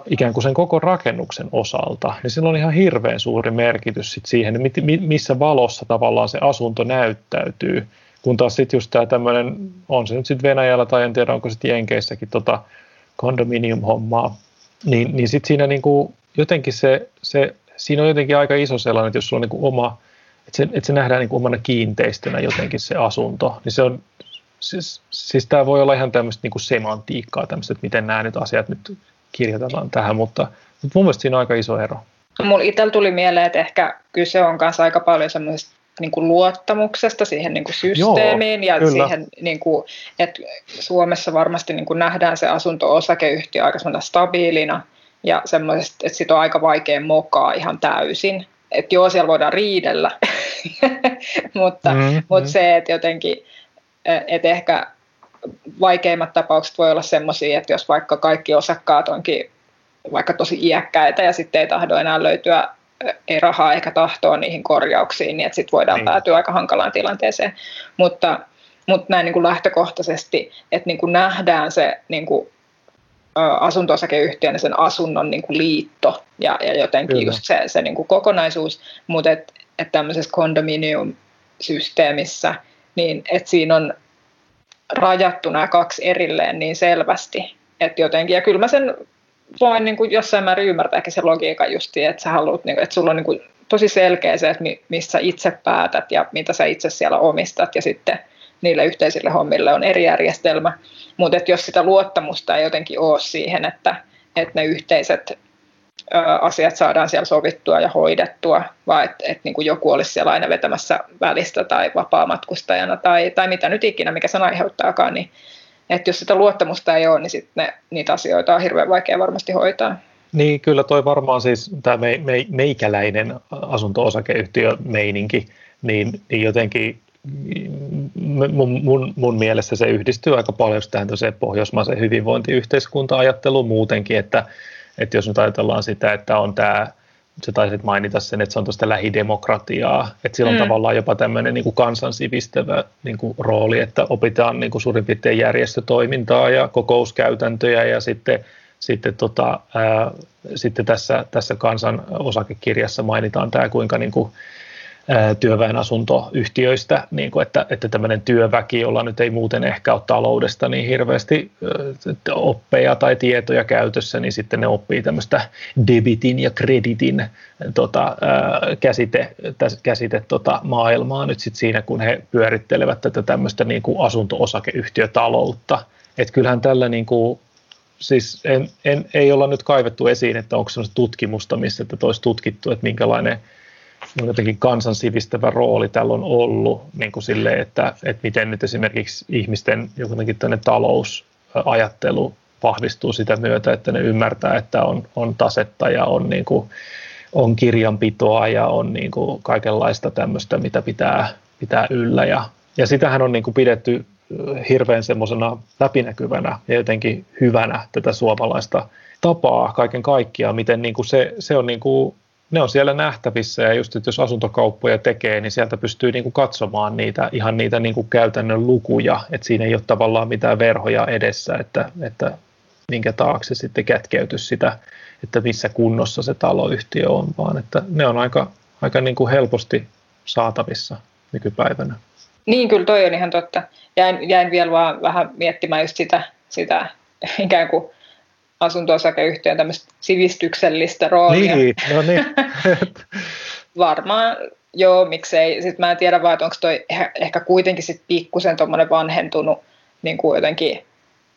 ikään kuin sen koko rakennuksen osalta, niin sillä on ihan hirveän suuri merkitys sit siihen, missä valossa tavallaan se asunto näyttäytyy. Kun taas sitten just tämä tämmöinen, on se nyt sitten Venäjällä tai en tiedä onko sitten Jenkeissäkin tota kondominium-hommaa, niin, niin sitten siinä niinku jotenkin se, se, siinä on jotenkin aika iso sellainen, että jos sulla on niinku oma, että se, että se nähdään niinku omana kiinteistönä jotenkin se asunto, niin se on, siis, siis tämä voi olla ihan tämmöistä niinku semantiikkaa, tämmöistä, että miten nämä nyt asiat nyt kirjoitetaan tähän, mutta, mutta mun mielestä siinä on aika iso ero. Mulla itsellä tuli mieleen, että ehkä kyse on kanssa aika paljon semmoisesta niin kuin luottamuksesta siihen niin kuin systeemiin Joo, ja kyllä. siihen, niin kuin, että Suomessa varmasti niin kuin nähdään se asunto-osakeyhtiö aika stabiilina ja semmoisesta, että sitä on aika vaikea mokaa ihan täysin. Että joo, siellä voidaan riidellä, [laughs] mutta, mm, mutta mm. se, että jotenkin, että ehkä vaikeimmat tapaukset voi olla sellaisia, että jos vaikka kaikki osakkaat onkin vaikka tosi iäkkäitä ja sitten ei tahdo enää löytyä ei rahaa eikä tahtoa niihin korjauksiin, niin sitten voidaan niin. päätyä aika hankalaan tilanteeseen. Mutta, mutta näin niin kuin lähtökohtaisesti, että niin kuin nähdään se niin kuin, asunto-osakeyhtiön ja sen asunnon niin kuin liitto ja, ja jotenkin Kyllä. just se, se niin kuin kokonaisuus, mutta että et tämmöisessä kondominium-systeemissä, niin että siinä on rajattu nämä kaksi erilleen niin selvästi, että jotenkin, ja kyllä mä sen voin niin kuin jossain määrin ymmärtääkin se logiikka justiin, että sä haluat, niin kuin, että sulla on niin kuin tosi selkeä se, että missä itse päätät ja mitä sä itse siellä omistat, ja sitten niille yhteisille hommille on eri järjestelmä. Mutta jos sitä luottamusta ei jotenkin ole siihen, että, että ne yhteiset asiat saadaan siellä sovittua ja hoidettua, vaan että et niin joku olisi siellä aina vetämässä välistä tai vapaamatkustajana tai, tai mitä nyt ikinä, mikä sen aiheuttaakaan, niin että jos sitä luottamusta ei ole, niin sitten niitä asioita on hirveän vaikea varmasti hoitaa. Niin, kyllä toi varmaan siis tämä me, me, meikäläinen asunto-osakeyhtiö meininki, niin, niin jotenkin mun, mun, mun mielestä se yhdistyy aika paljon tähän pohjoismaisen hyvinvointiyhteiskunta-ajatteluun muutenkin, että, että jos nyt ajatellaan sitä, että on tämä, se taisit mainita sen, että se on tuosta lähidemokratiaa, että sillä on mm. tavallaan jopa tämmöinen niin kuin kansansivistävä niin kuin rooli, että opitaan niin kuin suurin piirtein järjestötoimintaa ja kokouskäytäntöjä ja sitten sitten, tota, ää, sitten tässä, tässä kansan osakekirjassa mainitaan tämä, kuinka niin kuin, työväen asuntoyhtiöistä, niin kuin että, että tämmöinen työväki, jolla nyt ei muuten ehkä ole taloudesta niin hirveästi oppeja tai tietoja käytössä, niin sitten ne oppii tämmöistä debitin ja kreditin tota, käsite, käsite tota, maailmaa nyt sitten siinä, kun he pyörittelevät tätä tämmöistä niin kuin asunto-osakeyhtiötaloutta. Että kyllähän tällä niin kuin, siis en, en, ei olla nyt kaivettu esiin, että onko sellaista tutkimusta, missä tätä olisi tutkittu, että minkälainen jotenkin kansan sivistävä rooli tällä on ollut, niin kuin sille, että, että miten nyt esimerkiksi ihmisten jotenkin talousajattelu vahvistuu sitä myötä, että ne ymmärtää, että on, on tasetta ja on, niin kuin, on kirjanpitoa ja on niin kuin kaikenlaista tämmöistä, mitä pitää, pitää yllä. Ja, ja sitähän on niin kuin pidetty hirveän semmoisena läpinäkyvänä ja jotenkin hyvänä tätä suomalaista tapaa kaiken kaikkiaan, miten niin kuin se, se on niin kuin ne on siellä nähtävissä ja just, että jos asuntokauppoja tekee, niin sieltä pystyy niin kuin katsomaan niitä, ihan niitä niin kuin käytännön lukuja, että siinä ei ole tavallaan mitään verhoja edessä, että, että minkä taakse sitten kätkeytys sitä, että missä kunnossa se taloyhtiö on, vaan että ne on aika, aika niin kuin helposti saatavissa nykypäivänä. Niin, kyllä toi on ihan totta. Jäin, jäin vielä vaan vähän miettimään just sitä, sitä ikään kuin asunto-osakeyhtiön tämmöistä sivistyksellistä roolia. Niin, no niin. [laughs] Varmaan joo, miksei. Sitten mä en tiedä vaan, että onko toi ehkä kuitenkin sit pikkusen tuommoinen vanhentunut niin kuin jotenkin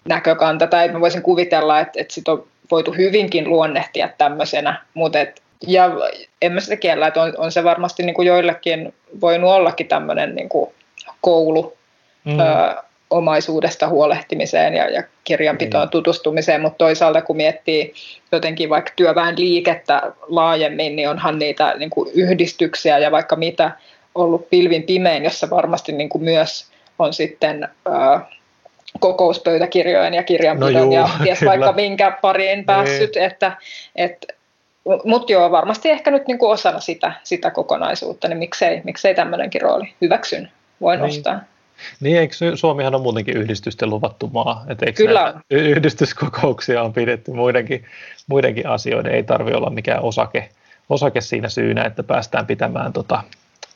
näkökanta, tai mä voisin kuvitella, että, että sit on voitu hyvinkin luonnehtia tämmöisenä, mutta et, ja en mä sitä kiellä, että on, on se varmasti niin kuin joillekin voinut ollakin tämmöinen niin kuin koulu mm. ö, omaisuudesta huolehtimiseen ja, ja kirjanpitoon mm. tutustumiseen, mutta toisaalta kun miettii jotenkin vaikka työväen liikettä laajemmin, niin onhan niitä niin kuin yhdistyksiä ja vaikka mitä ollut pilvin pimein, jossa varmasti niin kuin myös on sitten ö, kokouspöytäkirjojen ja kirjanpidon no juu, ja ties kyllä. vaikka minkä pariin niin. päässyt, niin. että, että mutta joo, varmasti ehkä nyt niin kuin osana sitä, sitä kokonaisuutta, niin miksei, miksei tämmöinenkin rooli hyväksyn, voin niin. ostaa. Niin, eikö Suomihan on muutenkin yhdistysten luvattu maa? Et eikö Kyllä on. Yhdistyskokouksia on pidetty muidenkin, muidenkin asioiden, ei tarvitse olla mikään osake, osake siinä syynä, että päästään pitämään tota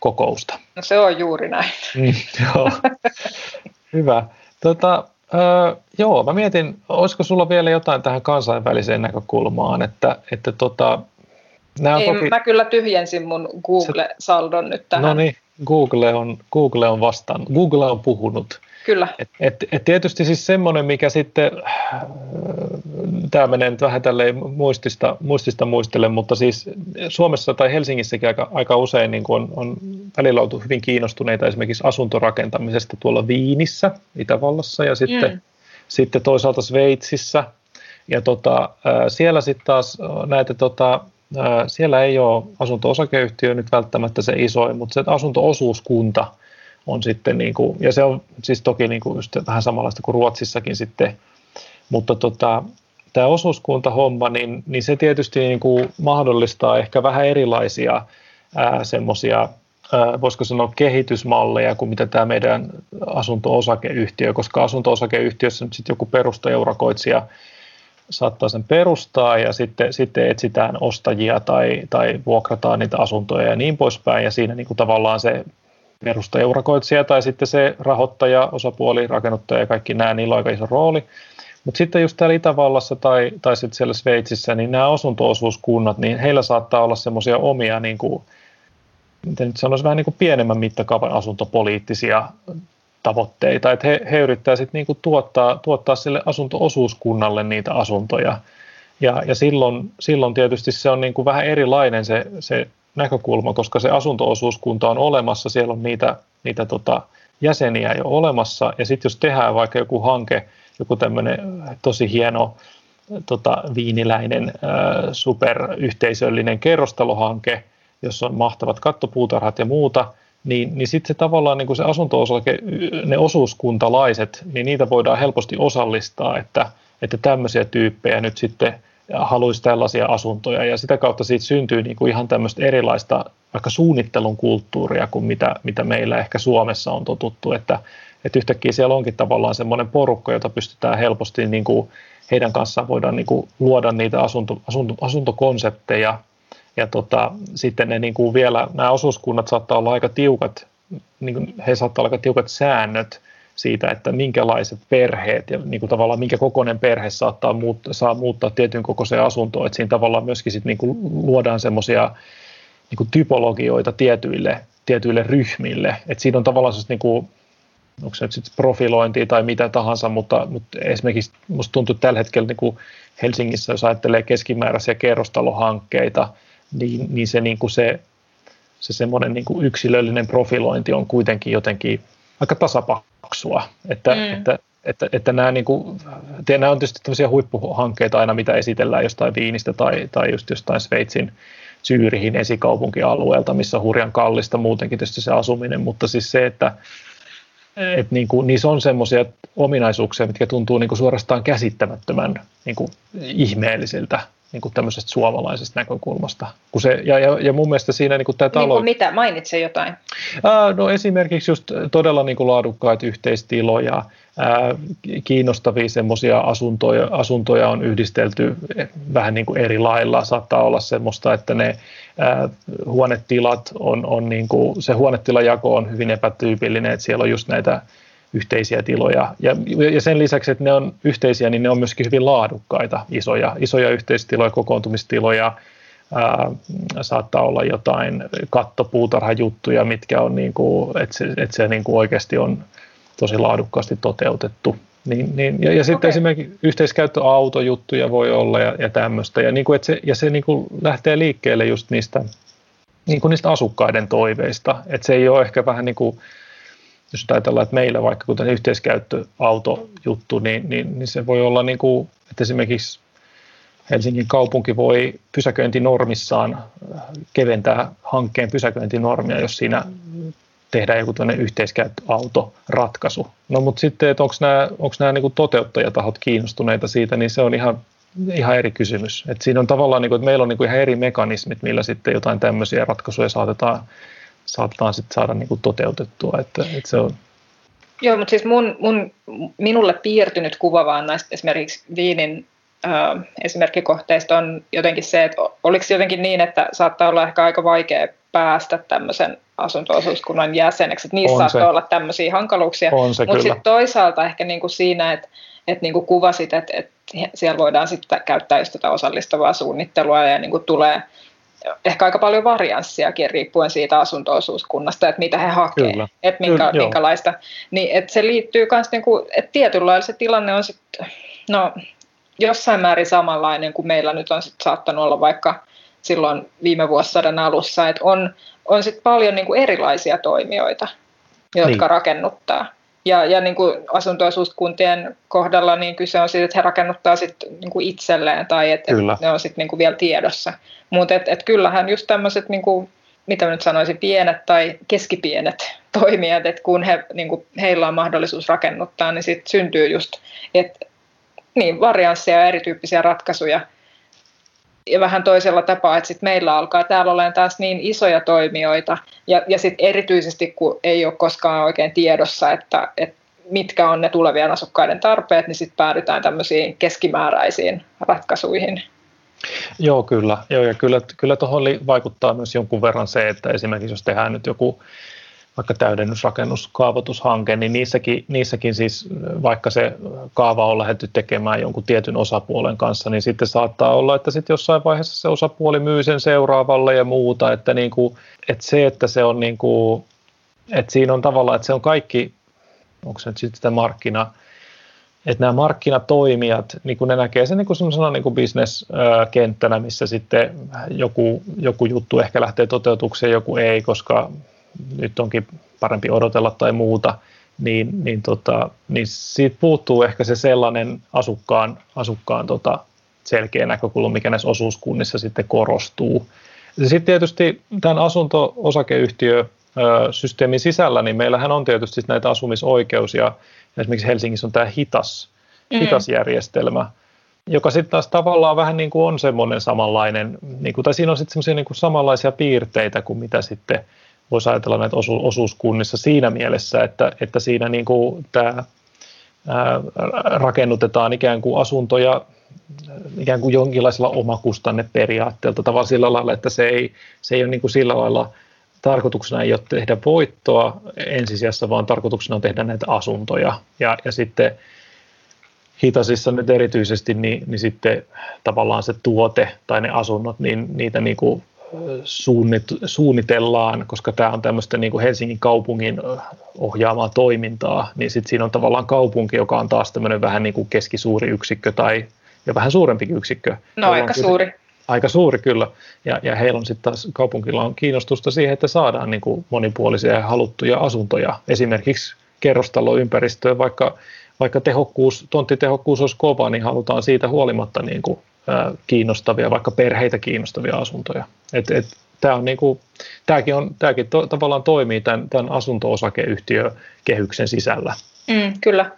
kokousta. No se on juuri näin. Mm, joo, hyvä. Tota, öö, joo, mä mietin, olisiko sulla vielä jotain tähän kansainväliseen näkökulmaan, että, että tota, Nämä Ei, toki... mä kyllä tyhjensin mun Google-saldon nyt tähän. No niin, Google on, Google on vastaan, Google on puhunut. Kyllä. Et, et, et tietysti siis semmoinen, mikä sitten, tämä menee nyt vähän tälleen muistista, muistista muistelle, mutta siis Suomessa tai Helsingissäkin aika, aika usein niin on, on välillä oltu hyvin kiinnostuneita esimerkiksi asuntorakentamisesta tuolla Viinissä, Itävallassa ja sitten, mm. sitten toisaalta Sveitsissä. Ja tota, siellä sitten taas näitä tota, siellä ei ole asunto-osakeyhtiö nyt välttämättä se isoin, mutta se asunto-osuuskunta on sitten, niin kuin, ja se on siis toki niin kuin just vähän samanlaista kuin Ruotsissakin sitten, mutta tota, tämä osuuskuntahomma, niin, niin se tietysti niin kuin mahdollistaa ehkä vähän erilaisia semmoisia, voisiko sanoa kehitysmalleja kuin mitä tämä meidän asunto-osakeyhtiö, koska asunto-osakeyhtiössä nyt sitten joku perustajaurakoitsija saattaa sen perustaa ja sitten, sitten etsitään ostajia tai, tai vuokrataan niitä asuntoja ja niin poispäin. Ja siinä niin kuin tavallaan se perustajaurakoitsija tai sitten se rahoittaja, osapuoli, rakennuttaja ja kaikki nämä, niillä on aika iso rooli. Mutta sitten just täällä Itävallassa tai, tai sitten siellä Sveitsissä, niin nämä asuntoosuuskunnat, niin heillä saattaa olla semmoisia omia, niin kuin, miten nyt sanoisi, vähän niin kuin pienemmän mittakaavan asuntopoliittisia tavoitteita, että he, he yrittävät sitten niinku tuottaa, tuottaa sille asuntoosuuskunnalle niitä asuntoja. Ja, ja silloin, silloin tietysti se on niinku vähän erilainen se, se näkökulma, koska se asuntoosuuskunta on olemassa, siellä on niitä, niitä tota jäseniä jo olemassa, ja sitten jos tehdään vaikka joku hanke, joku tämmöinen tosi hieno tota, viiniläinen äh, superyhteisöllinen kerrostalohanke, jossa on mahtavat kattopuutarhat ja muuta, niin, niin sitten se tavallaan niin kuin se asunto-osake, ne osuuskuntalaiset, niin niitä voidaan helposti osallistaa, että, että tämmöisiä tyyppejä nyt sitten haluaisi tällaisia asuntoja. Ja sitä kautta siitä syntyy niin kuin ihan tämmöistä erilaista vaikka suunnittelun kulttuuria kuin mitä, mitä meillä ehkä Suomessa on totuttu, että, että yhtäkkiä siellä onkin tavallaan semmoinen porukka, jota pystytään helposti niin kuin heidän kanssaan voidaan niin kuin luoda niitä asunto, asunto, asuntokonsepteja ja tota, sitten ne niin kuin vielä, nämä osuuskunnat saattaa olla aika tiukat, niin kuin he saattaa olla aika tiukat säännöt siitä, että minkälaiset perheet ja niin kuin tavallaan minkä kokoinen perhe saattaa muuttaa, saa muuttaa tietyn kokoiseen asuntoon, että siinä tavallaan myöskin sit niin kuin luodaan semmoisia niin kuin typologioita tietyille, tietyille ryhmille, että siinä on tavallaan niin kuin, onko se nyt sitten profilointia tai mitä tahansa, mutta, mutta esimerkiksi musta tuntuu tällä hetkellä niin kuin Helsingissä, jos ajattelee keskimääräisiä kerrostalohankkeita, niin, niin se, niin kuin se, se semmoinen niin kuin yksilöllinen profilointi on kuitenkin jotenkin aika tasapaksua, että, mm. että, että, että nämä, niin kuin, nämä on tietysti tämmöisiä huippuhankkeita aina, mitä esitellään jostain Viinistä tai, tai just jostain Sveitsin Syyrihin esikaupunkialueelta, missä on hurjan kallista muutenkin tietysti se asuminen, mutta siis se, että et niin kuin, niissä on semmoisia ominaisuuksia, mitkä tuntuu niin kuin suorastaan käsittämättömän niin kuin ihmeellisiltä niin kuin tämmöisestä suomalaisesta näkökulmasta. Kun se, ja, ja, ja mun mielestä siinä niin kuin tämä talo... Niin mitä? Mainitse jotain. Ää, no esimerkiksi just todella niin kuin laadukkaita yhteistiloja, ää, kiinnostavia semmoisia asuntoja, asuntoja on yhdistelty vähän niin kuin eri lailla. Saattaa olla semmoista, että ne ää, huonetilat on, on niin kuin, se huonetilajako on hyvin epätyypillinen, että siellä on just näitä yhteisiä tiloja. Ja, ja sen lisäksi, että ne on yhteisiä, niin ne on myöskin hyvin laadukkaita, isoja, isoja yhteistiloja, kokoontumistiloja. Ää, saattaa olla jotain kattopuutarhajuttuja, mitkä on, niin kuin, että se, että se niin kuin oikeasti on tosi laadukkaasti toteutettu. Niin, niin, ja, ja sitten okay. esimerkiksi yhteiskäyttöautojuttuja voi olla ja, ja tämmöistä. Ja, niin kuin, että se, ja se niin kuin lähtee liikkeelle just niistä, niin kuin niistä asukkaiden toiveista. Että se ei ole ehkä vähän niin kuin jos ajatellaan, että meillä vaikka kuten yhteiskäyttöautojuttu, niin, niin, niin se voi olla niin kuin, että esimerkiksi Helsingin kaupunki voi pysäköintinormissaan keventää hankkeen pysäköintinormia, jos siinä tehdään joku tämmöinen yhteiskäyttöautoratkaisu. No mutta sitten, että onko nämä, onko nämä niin toteuttajatahot kiinnostuneita siitä, niin se on ihan, ihan eri kysymys. Et siinä on tavallaan, niin kuin, että meillä on niin kuin ihan eri mekanismit, millä sitten jotain tämmöisiä ratkaisuja saatetaan, saatetaan sitten saada niin kuin toteutettua. Että, että se on, Joo, mutta siis mun, mun, minulle piirtynyt kuva vaan näistä esimerkiksi Viinin äh, esimerkkikohteista on jotenkin se, että oliko jotenkin niin, että saattaa olla ehkä aika vaikea päästä tämmöisen asunto-osuuskunnan jäseneksi. Että niissä on saattaa se. olla tämmöisiä hankaluuksia. Mutta sitten toisaalta ehkä niinku siinä, että et niinku kuvasit, että et siellä voidaan sitten käyttää just tätä osallistavaa suunnittelua ja niinku tulee ehkä aika paljon varianssiakin riippuen siitä asunto-osuuskunnasta, että mitä he hakee, Kyllä. että minkä, Kyllä, minkälaista. Niin, että se liittyy myös, niinku, että tietyllä lailla se tilanne on sitten, no jossain määrin samanlainen kuin meillä nyt on sit saattanut olla vaikka silloin viime vuosisadan alussa, että on, on sit paljon niin kuin erilaisia toimijoita, jotka niin. rakennuttaa. Ja, ja niin kuin asuntoasuuskuntien kohdalla niin kyse on siitä, että he rakennuttaa sit niin kuin itselleen tai että et ne on sitten niin kuin vielä tiedossa. Mutta et, et kyllähän just tämmöiset, niin kuin, mitä nyt sanoisin, pienet tai keskipienet [laughs] toimijat, että kun he, niin kuin, heillä on mahdollisuus rakennuttaa, niin sitten syntyy just, että niin, variansseja ja erityyppisiä ratkaisuja – ja vähän toisella tapaa, että sit meillä alkaa täällä olemaan taas niin isoja toimijoita, ja, ja sitten erityisesti kun ei ole koskaan oikein tiedossa, että, että mitkä on ne tulevien asukkaiden tarpeet, niin sitten päädytään tämmöisiin keskimääräisiin ratkaisuihin. Joo, kyllä. Joo, ja kyllä, kyllä tuohon vaikuttaa myös jonkun verran se, että esimerkiksi jos tehdään nyt joku vaikka täydennysrakennus, kaavoitushanke, niin niissäkin, niissäkin siis, vaikka se kaava on lähdetty tekemään jonkun tietyn osapuolen kanssa, niin sitten saattaa olla, että sitten jossain vaiheessa se osapuoli myy sen seuraavalle ja muuta, että, niin kuin, että se, että se on niin kuin, että siinä on tavallaan, että se on kaikki, onko se nyt sitten sitä markkina, että nämä markkinatoimijat, niin kuin ne näkee sen niin kuin semmoisena niin bisneskenttänä, missä sitten joku, joku juttu ehkä lähtee toteutukseen, joku ei, koska nyt onkin parempi odotella tai muuta, niin, niin, tota, niin siitä puuttuu ehkä se sellainen asukkaan, asukkaan tota selkeä näkökulma, mikä näissä osuuskunnissa sitten korostuu. Sitten tietysti tämän asunto-osakeyhtiö systeemin sisällä, niin meillähän on tietysti näitä asumisoikeus ja esimerkiksi Helsingissä on tämä hitas, mm. hitas järjestelmä, joka sitten taas tavallaan vähän niin kuin on semmoinen samanlainen, niin kuin, tai siinä on sitten semmoisia niin kuin samanlaisia piirteitä kuin mitä sitten voisi ajatella näitä osu, osuuskunnissa siinä mielessä, että, että siinä niin kuin tämä rakennutetaan ikään kuin asuntoja ikään kuin jonkinlaisella omakustanneperiaatteelta, tavallaan sillä lailla, että se ei, se ei ole niin kuin sillä lailla tarkoituksena ei ole tehdä voittoa ensisijassa, vaan tarkoituksena on tehdä näitä asuntoja. Ja, ja sitten hitasissa nyt erityisesti, niin, niin sitten tavallaan se tuote tai ne asunnot, niin niitä niin kuin suunnit, suunnitellaan, koska tämä on tämmöistä niin kuin Helsingin kaupungin ohjaamaa toimintaa, niin sitten siinä on tavallaan kaupunki, joka on taas tämmöinen vähän niin kuin keskisuuri yksikkö tai ja vähän suurempi yksikkö. No aika kyllä, suuri. Aika suuri kyllä. Ja, ja heillä on sitten taas, kaupunkilla on kiinnostusta siihen, että saadaan niin kuin monipuolisia ja haluttuja asuntoja. Esimerkiksi kerrostaloympäristöön, vaikka, vaikka tehokkuus, tonttitehokkuus olisi kova, niin halutaan siitä huolimatta niin kuin kiinnostavia, vaikka perheitä kiinnostavia asuntoja. Et, et, tämä on niinku, tämäkin, on, tämäkin to, tavallaan toimii tämän, tämän asunto-osakeyhtiökehyksen sisällä. Mm, kyllä.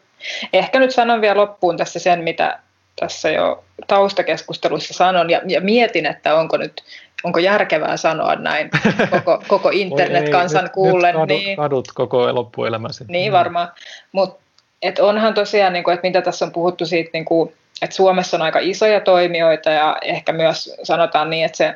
Ehkä nyt sanon vielä loppuun tässä sen, mitä tässä jo taustakeskustelussa sanon, ja, ja mietin, että onko nyt onko järkevää sanoa näin [laughs] koko, koko internetkansan ei, kuullen. Nyt, nyt niin, kadut koko loppuelämäsi. Niin varmaan, mutta onhan tosiaan, niin kuin, että mitä tässä on puhuttu siitä niin kuin, että Suomessa on aika isoja toimijoita ja ehkä myös sanotaan niin, että se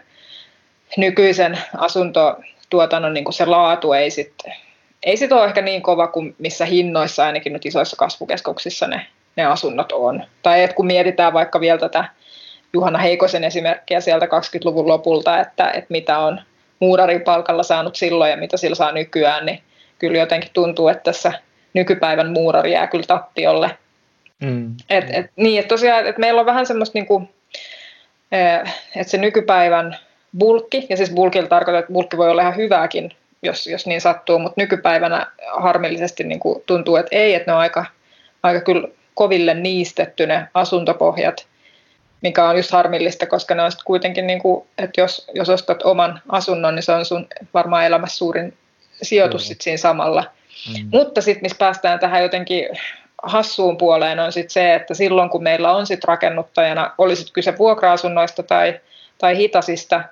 nykyisen asuntotuotannon niin kuin se laatu ei sitten ei sit ole ehkä niin kova kuin missä hinnoissa ainakin nyt isoissa kasvukeskuksissa ne, ne asunnot on. Tai että kun mietitään vaikka vielä tätä Juhana Heikosen esimerkkiä sieltä 20-luvun lopulta, että, että mitä on muurarin palkalla saanut silloin ja mitä sillä saa nykyään, niin kyllä jotenkin tuntuu, että tässä nykypäivän muurari jää kyllä tappiolle. Mm. Et, et, niin, että tosiaan, että meillä on vähän semmoista, niin kuin, että se nykypäivän bulkki, ja siis bulkilla tarkoittaa, että bulkki voi olla ihan hyvääkin jos, jos niin sattuu, mutta nykypäivänä harmillisesti niin kuin tuntuu, että ei, että ne on aika, aika kyllä koville niistetty ne asuntopohjat, mikä on just harmillista, koska ne on kuitenkin, niin kuin, että jos, jos ostat oman asunnon, niin se on sun varmaan elämässä suurin sijoitus mm. sit siinä samalla. Mm. Mutta sitten missä päästään tähän jotenkin hassuun puoleen on sit se, että silloin kun meillä on sit rakennuttajana, olisit kyse vuokra-asunnoista tai, tai hitasista,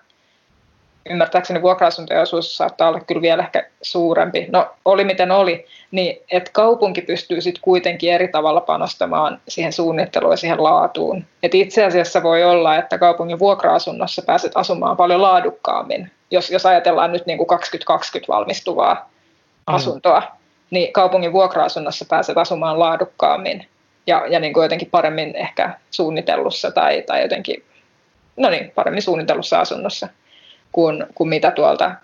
ymmärtääkseni vuokra-asuntojen osuus saattaa olla kyllä vielä ehkä suurempi, no oli miten oli, niin että kaupunki pystyy sitten kuitenkin eri tavalla panostamaan siihen suunnitteluun ja siihen laatuun. Et itse asiassa voi olla, että kaupungin vuokra-asunnossa pääset asumaan paljon laadukkaammin, jos, jos ajatellaan nyt niin kuin 2020 valmistuvaa mm. asuntoa, niin kaupungin vuokra-asunnossa pääset asumaan laadukkaammin ja, ja niin kuin jotenkin paremmin ehkä suunnitellussa tai, tai jotenkin, no niin, paremmin suunnitellussa asunnossa kuin, kuin mitä tuolta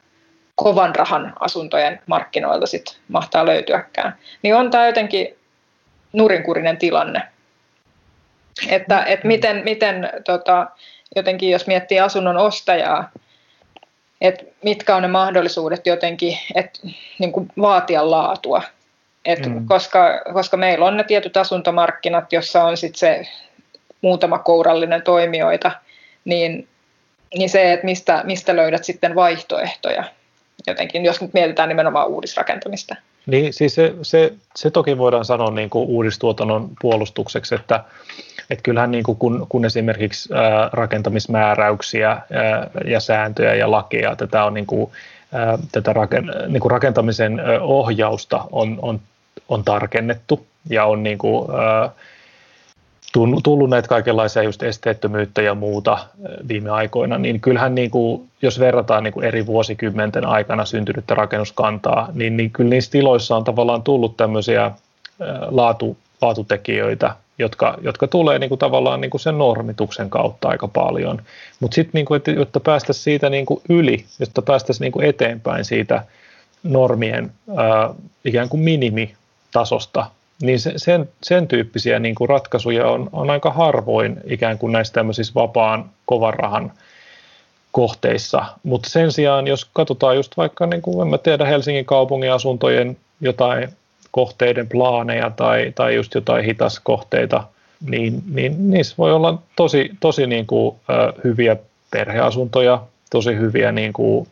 kovan rahan asuntojen markkinoilta sit mahtaa löytyäkään. Niin on tämä jotenkin nurinkurinen tilanne. Että, et miten, miten tota, jotenkin jos miettii asunnon ostajaa, että mitkä on ne mahdollisuudet jotenkin et, niin kuin vaatia laatua. Et mm. koska, koska meillä on ne tietyt asuntomarkkinat, jossa on sit se muutama kourallinen toimijoita, niin niin se, että mistä, mistä löydät sitten vaihtoehtoja jotenkin, jos nyt mietitään nimenomaan uudisrakentamista. Niin, siis se, se, se toki voidaan sanoa niin kuin uudistuotannon puolustukseksi, että, että kyllähän niin kuin kun, kun esimerkiksi ää, rakentamismääräyksiä ää, ja sääntöjä ja lakeja, tätä on niin kuin, tätä raken, niin kuin rakentamisen ohjausta on, on, on tarkennettu ja on niin kuin, tullut näitä kaikenlaisia just esteettömyyttä ja muuta viime aikoina, niin kyllähän niin kuin, jos verrataan niin kuin eri vuosikymmenten aikana syntynyttä rakennuskantaa, niin, niin kyllä niissä tiloissa on tavallaan tullut tämmöisiä laatu, laatutekijöitä, jotka, jotka tulee niin kuin tavallaan niin kuin sen normituksen kautta aika paljon. Mutta sitten, niin kuin, jotta päästäisiin siitä niin kuin yli, jotta päästäisiin niin kuin eteenpäin siitä normien ää, ikään kuin minimitasosta, niin se, sen, sen tyyppisiä niin kuin ratkaisuja on, on aika harvoin ikään kuin näissä tämmöisissä vapaan kovan rahan kohteissa. Mutta sen sijaan, jos katsotaan just vaikka, niin kuin en mä tiedä, Helsingin kaupungin asuntojen jotain kohteiden plaaneja tai, tai just jotain hitaskohteita, niin, niin niissä voi olla tosi, tosi niin kuin, ö, hyviä perheasuntoja, tosi hyviä niin kuin,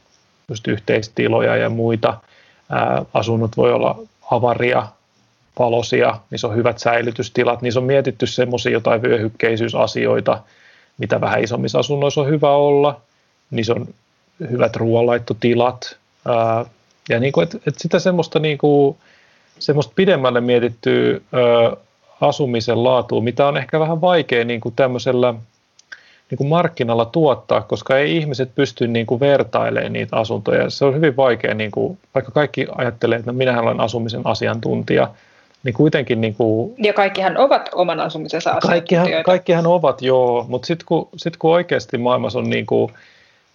just yhteistiloja ja muita. Ä, asunnot voi olla avaria, valosia, niissä on hyvät säilytystilat, niissä on mietitty semmoisia jotain vyöhykkeisysasioita, mitä vähän isommissa asunnoissa on hyvä olla, niissä on hyvät ruoanlaittotilat, ää, ja niin kuin, et, et sitä semmoista, niin kuin, semmoista pidemmälle mietittyä ää, asumisen laatua, mitä on ehkä vähän vaikea niin kuin tämmöisellä niin kuin markkinalla tuottaa, koska ei ihmiset pysty niin kuin vertailemaan niitä asuntoja. Se on hyvin vaikea, niin kuin, vaikka kaikki ajattelee, että no minähän olen asumisen asiantuntija, niin kuitenkin... Niin kuin, ja kaikkihan ovat oman asumisensa kaikkihan, kaikkihan ovat, joo, mutta sitten kun, sit kun oikeasti maailmassa on niin kuin,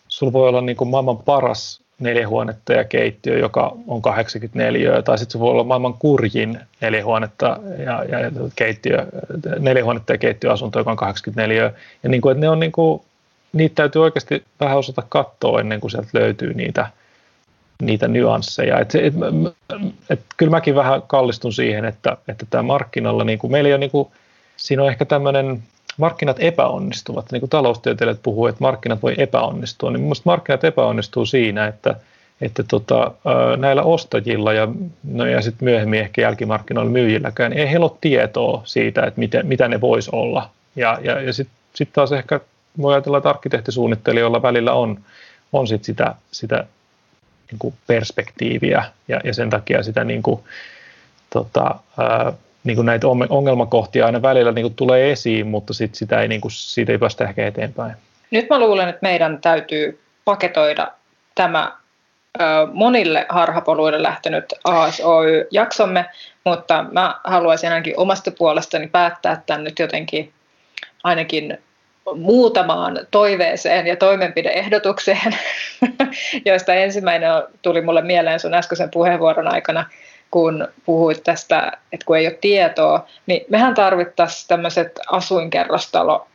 sulla voi olla niin kuin maailman paras neljähuonetta ja keittiö, joka on 84, tai sitten se voi olla maailman kurjin neljähuonetta ja, ja keittiö, neljähuonetta ja keittiöasunto, joka on 84. Ja niin kuin, että ne on niin kuin, niitä täytyy oikeasti vähän osata katsoa ennen kuin sieltä löytyy niitä – niitä nyansseja. Et, et, et, kyllä mäkin vähän kallistun siihen, että, että tämä markkinalla, niin kuin, meillä ei ole, niin kuin, siinä on ehkä tämmöinen, markkinat epäonnistuvat, niin kuin taloustieteilijät puhuu, että markkinat voi epäonnistua, niin minusta markkinat epäonnistuu siinä, että, että tota, näillä ostajilla ja, no ja sitten myöhemmin ehkä jälkimarkkinoilla myyjilläkään, ei heillä ole tietoa siitä, että miten, mitä ne vois olla. Ja, ja, ja sitten sit taas ehkä voi ajatella, että arkkitehtisuunnittelijoilla välillä on, on sit sitä, sitä niin kuin perspektiiviä ja, ja sen takia sitä niin kuin, tota, ää, niin kuin näitä ongelmakohtia aina välillä niin kuin tulee esiin, mutta sit sitä ei, niin kuin, siitä ei päästä ehkä eteenpäin. Nyt mä luulen, että meidän täytyy paketoida tämä ö, monille harhapoluille lähtenyt ASOY-jaksomme, mutta mä haluaisin ainakin omasta puolestani päättää tämän nyt jotenkin ainakin muutamaan toiveeseen ja toimenpideehdotukseen, [laughs] joista ensimmäinen tuli mulle mieleen sun äskeisen puheenvuoron aikana, kun puhuit tästä, että kun ei ole tietoa, niin mehän tarvittaisiin tämmöiset asuinkerrostalo,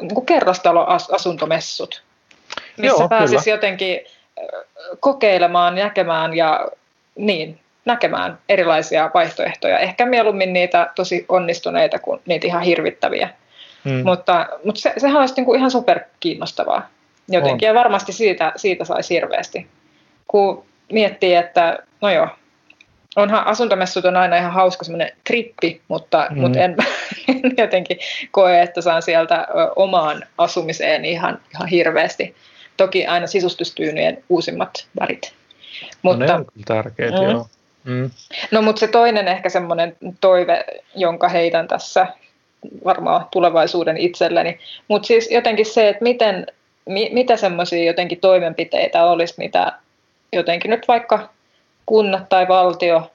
niin kuin kerrostaloasuntomessut, missä Joo, pääsisi kyllä. jotenkin kokeilemaan, näkemään ja niin, näkemään erilaisia vaihtoehtoja. Ehkä mieluummin niitä tosi onnistuneita kuin niitä ihan hirvittäviä. Hmm. Mutta, mutta se, sehän olisi niin kuin ihan superkiinnostavaa jotenkin. On. Ja varmasti siitä, siitä saisi hirveästi. Kun miettii, että no joo, onhan asuntomessut on aina ihan hauska semmoinen trippi, mutta, mm. mutta en, [laughs] en jotenkin koe, että saan sieltä omaan asumiseen ihan, ihan hirveästi. Toki aina sisustustyynyjen uusimmat värit. Mutta, no ne on tärkeitä, mm. joo. Mm. No mutta se toinen ehkä semmoinen toive, jonka heitän tässä varmaan tulevaisuuden itselleni. Mutta siis jotenkin se, että miten, mi, mitä semmoisia jotenkin toimenpiteitä olisi, mitä jotenkin nyt vaikka kunnat tai valtio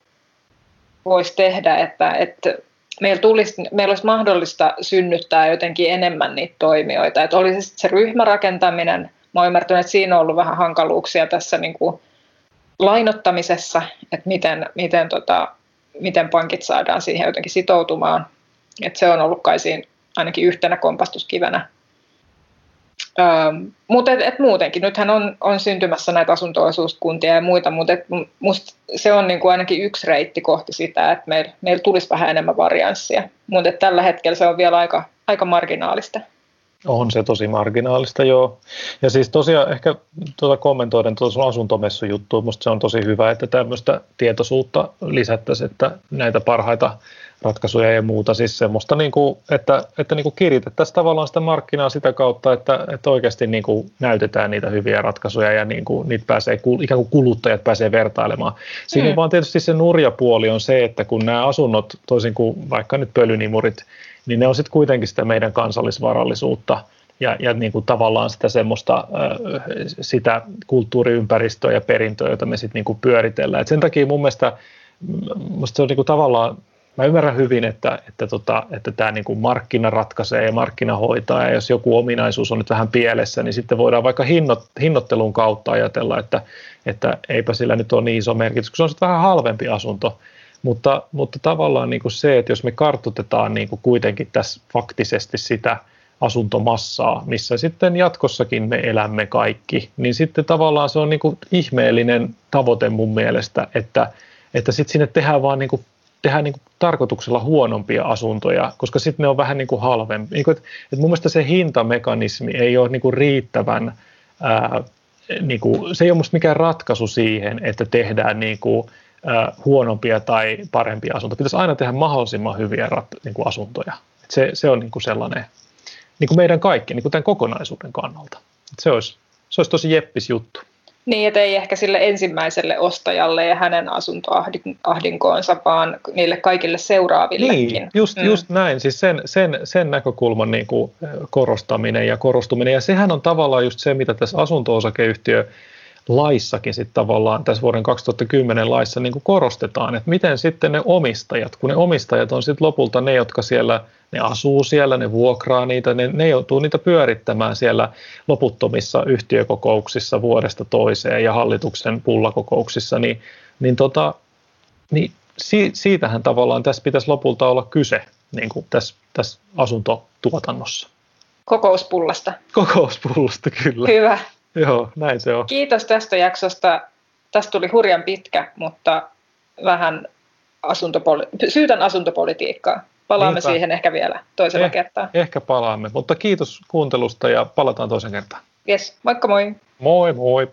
voisi tehdä, että, että meillä, tulisi, meillä olisi mahdollista synnyttää jotenkin enemmän niitä toimijoita. Että olisi se ryhmärakentaminen, mä olen ymmärtänyt, että siinä on ollut vähän hankaluuksia tässä niin kuin lainottamisessa, että miten, miten, tota, miten pankit saadaan siihen jotenkin sitoutumaan. Että se on ollut kai siinä ainakin yhtenä kompastuskivenä Öö, mutta et, et muutenkin, nythän on, on syntymässä näitä asunto-osuuskuntia ja muita, mutta et se on niinku ainakin yksi reitti kohti sitä, että meillä meil tulisi vähän enemmän varianssia. Mutta tällä hetkellä se on vielä aika, aika marginaalista. On se tosi marginaalista, joo. Ja siis tosiaan ehkä tuota kommentoiden tuota sun asuntomessujuttua, musta se on tosi hyvä, että tämmöistä tietoisuutta lisättäisiin, että näitä parhaita ratkaisuja ja muuta. Siis semmoista, niin kuin, että, että niin kuin kiritettäisiin tavallaan sitä markkinaa sitä kautta, että, että oikeasti niin kuin näytetään niitä hyviä ratkaisuja ja niin kuin, niitä pääsee, ikään kuin kuluttajat pääsee vertailemaan. Siinä mm. vaan tietysti se nurja puoli on se, että kun nämä asunnot, toisin kuin vaikka nyt pölynimurit, niin ne on sitten kuitenkin sitä meidän kansallisvarallisuutta ja, ja niin kuin tavallaan sitä semmoista sitä kulttuuriympäristöä ja perintöä, jota me sitten niin pyöritellään. Et sen takia mun mielestä musta se on niin kuin tavallaan mä ymmärrän hyvin, että, että, tota, että tämä niin kuin markkina ratkaisee ja markkina hoitaa, ja jos joku ominaisuus on nyt vähän pielessä, niin sitten voidaan vaikka hinnot, hinnoittelun kautta ajatella, että, että eipä sillä nyt ole niin iso merkitys, kun se on sitten vähän halvempi asunto. Mutta, mutta tavallaan niin kuin se, että jos me kartutetaan niin kuin kuitenkin tässä faktisesti sitä asuntomassaa, missä sitten jatkossakin me elämme kaikki, niin sitten tavallaan se on niin kuin ihmeellinen tavoite mun mielestä, että, että sitten sinne tehdään vaan niin kuin tehdään niin kuin tarkoituksella huonompia asuntoja, koska sitten ne on vähän niin kuin halvempi. Niin kuin, että, että mun mielestä se hintamekanismi ei ole niin kuin riittävän, ää, niin kuin, se ei ole musta mikään ratkaisu siihen, että tehdään niin kuin, ää, huonompia tai parempia asuntoja. Pitäisi aina tehdä mahdollisimman hyviä rat, niin kuin asuntoja. Et se, se on niin kuin sellainen, niin kuin meidän kaikki, niin kuin tämän kokonaisuuden kannalta. Et se, olisi, se olisi tosi jeppis juttu. Niin, että ei ehkä sille ensimmäiselle ostajalle ja hänen asuntoahdinkoonsa, vaan niille kaikille seuraavillekin. Niin, just, mm. just näin. Siis sen, sen, sen näkökulman niin kuin korostaminen ja korostuminen. Ja sehän on tavallaan just se, mitä tässä asunto-osakeyhtiö laissakin sitten tavallaan tässä vuoden 2010 laissa niin kuin korostetaan, että miten sitten ne omistajat, kun ne omistajat on sitten lopulta ne, jotka siellä, ne asuu siellä, ne vuokraa niitä, ne, ne joutuu niitä pyörittämään siellä loputtomissa yhtiökokouksissa vuodesta toiseen ja hallituksen pullakokouksissa, niin, niin, tota, niin si, siitähän tavallaan tässä pitäisi lopulta olla kyse niin kuin tässä, tässä asuntotuotannossa. Kokouspullasta. Kokouspullasta, kyllä. Hyvä. Joo, näin se on. Kiitos tästä jaksosta. Tästä tuli hurjan pitkä, mutta vähän asuntopoli- syytän asuntopolitiikkaa. Palaamme Niinpä. siihen ehkä vielä toisella eh, kertaa. Ehkä palaamme, mutta kiitos kuuntelusta ja palataan toisen kertaan. Yes, moikka moi. Moi moi.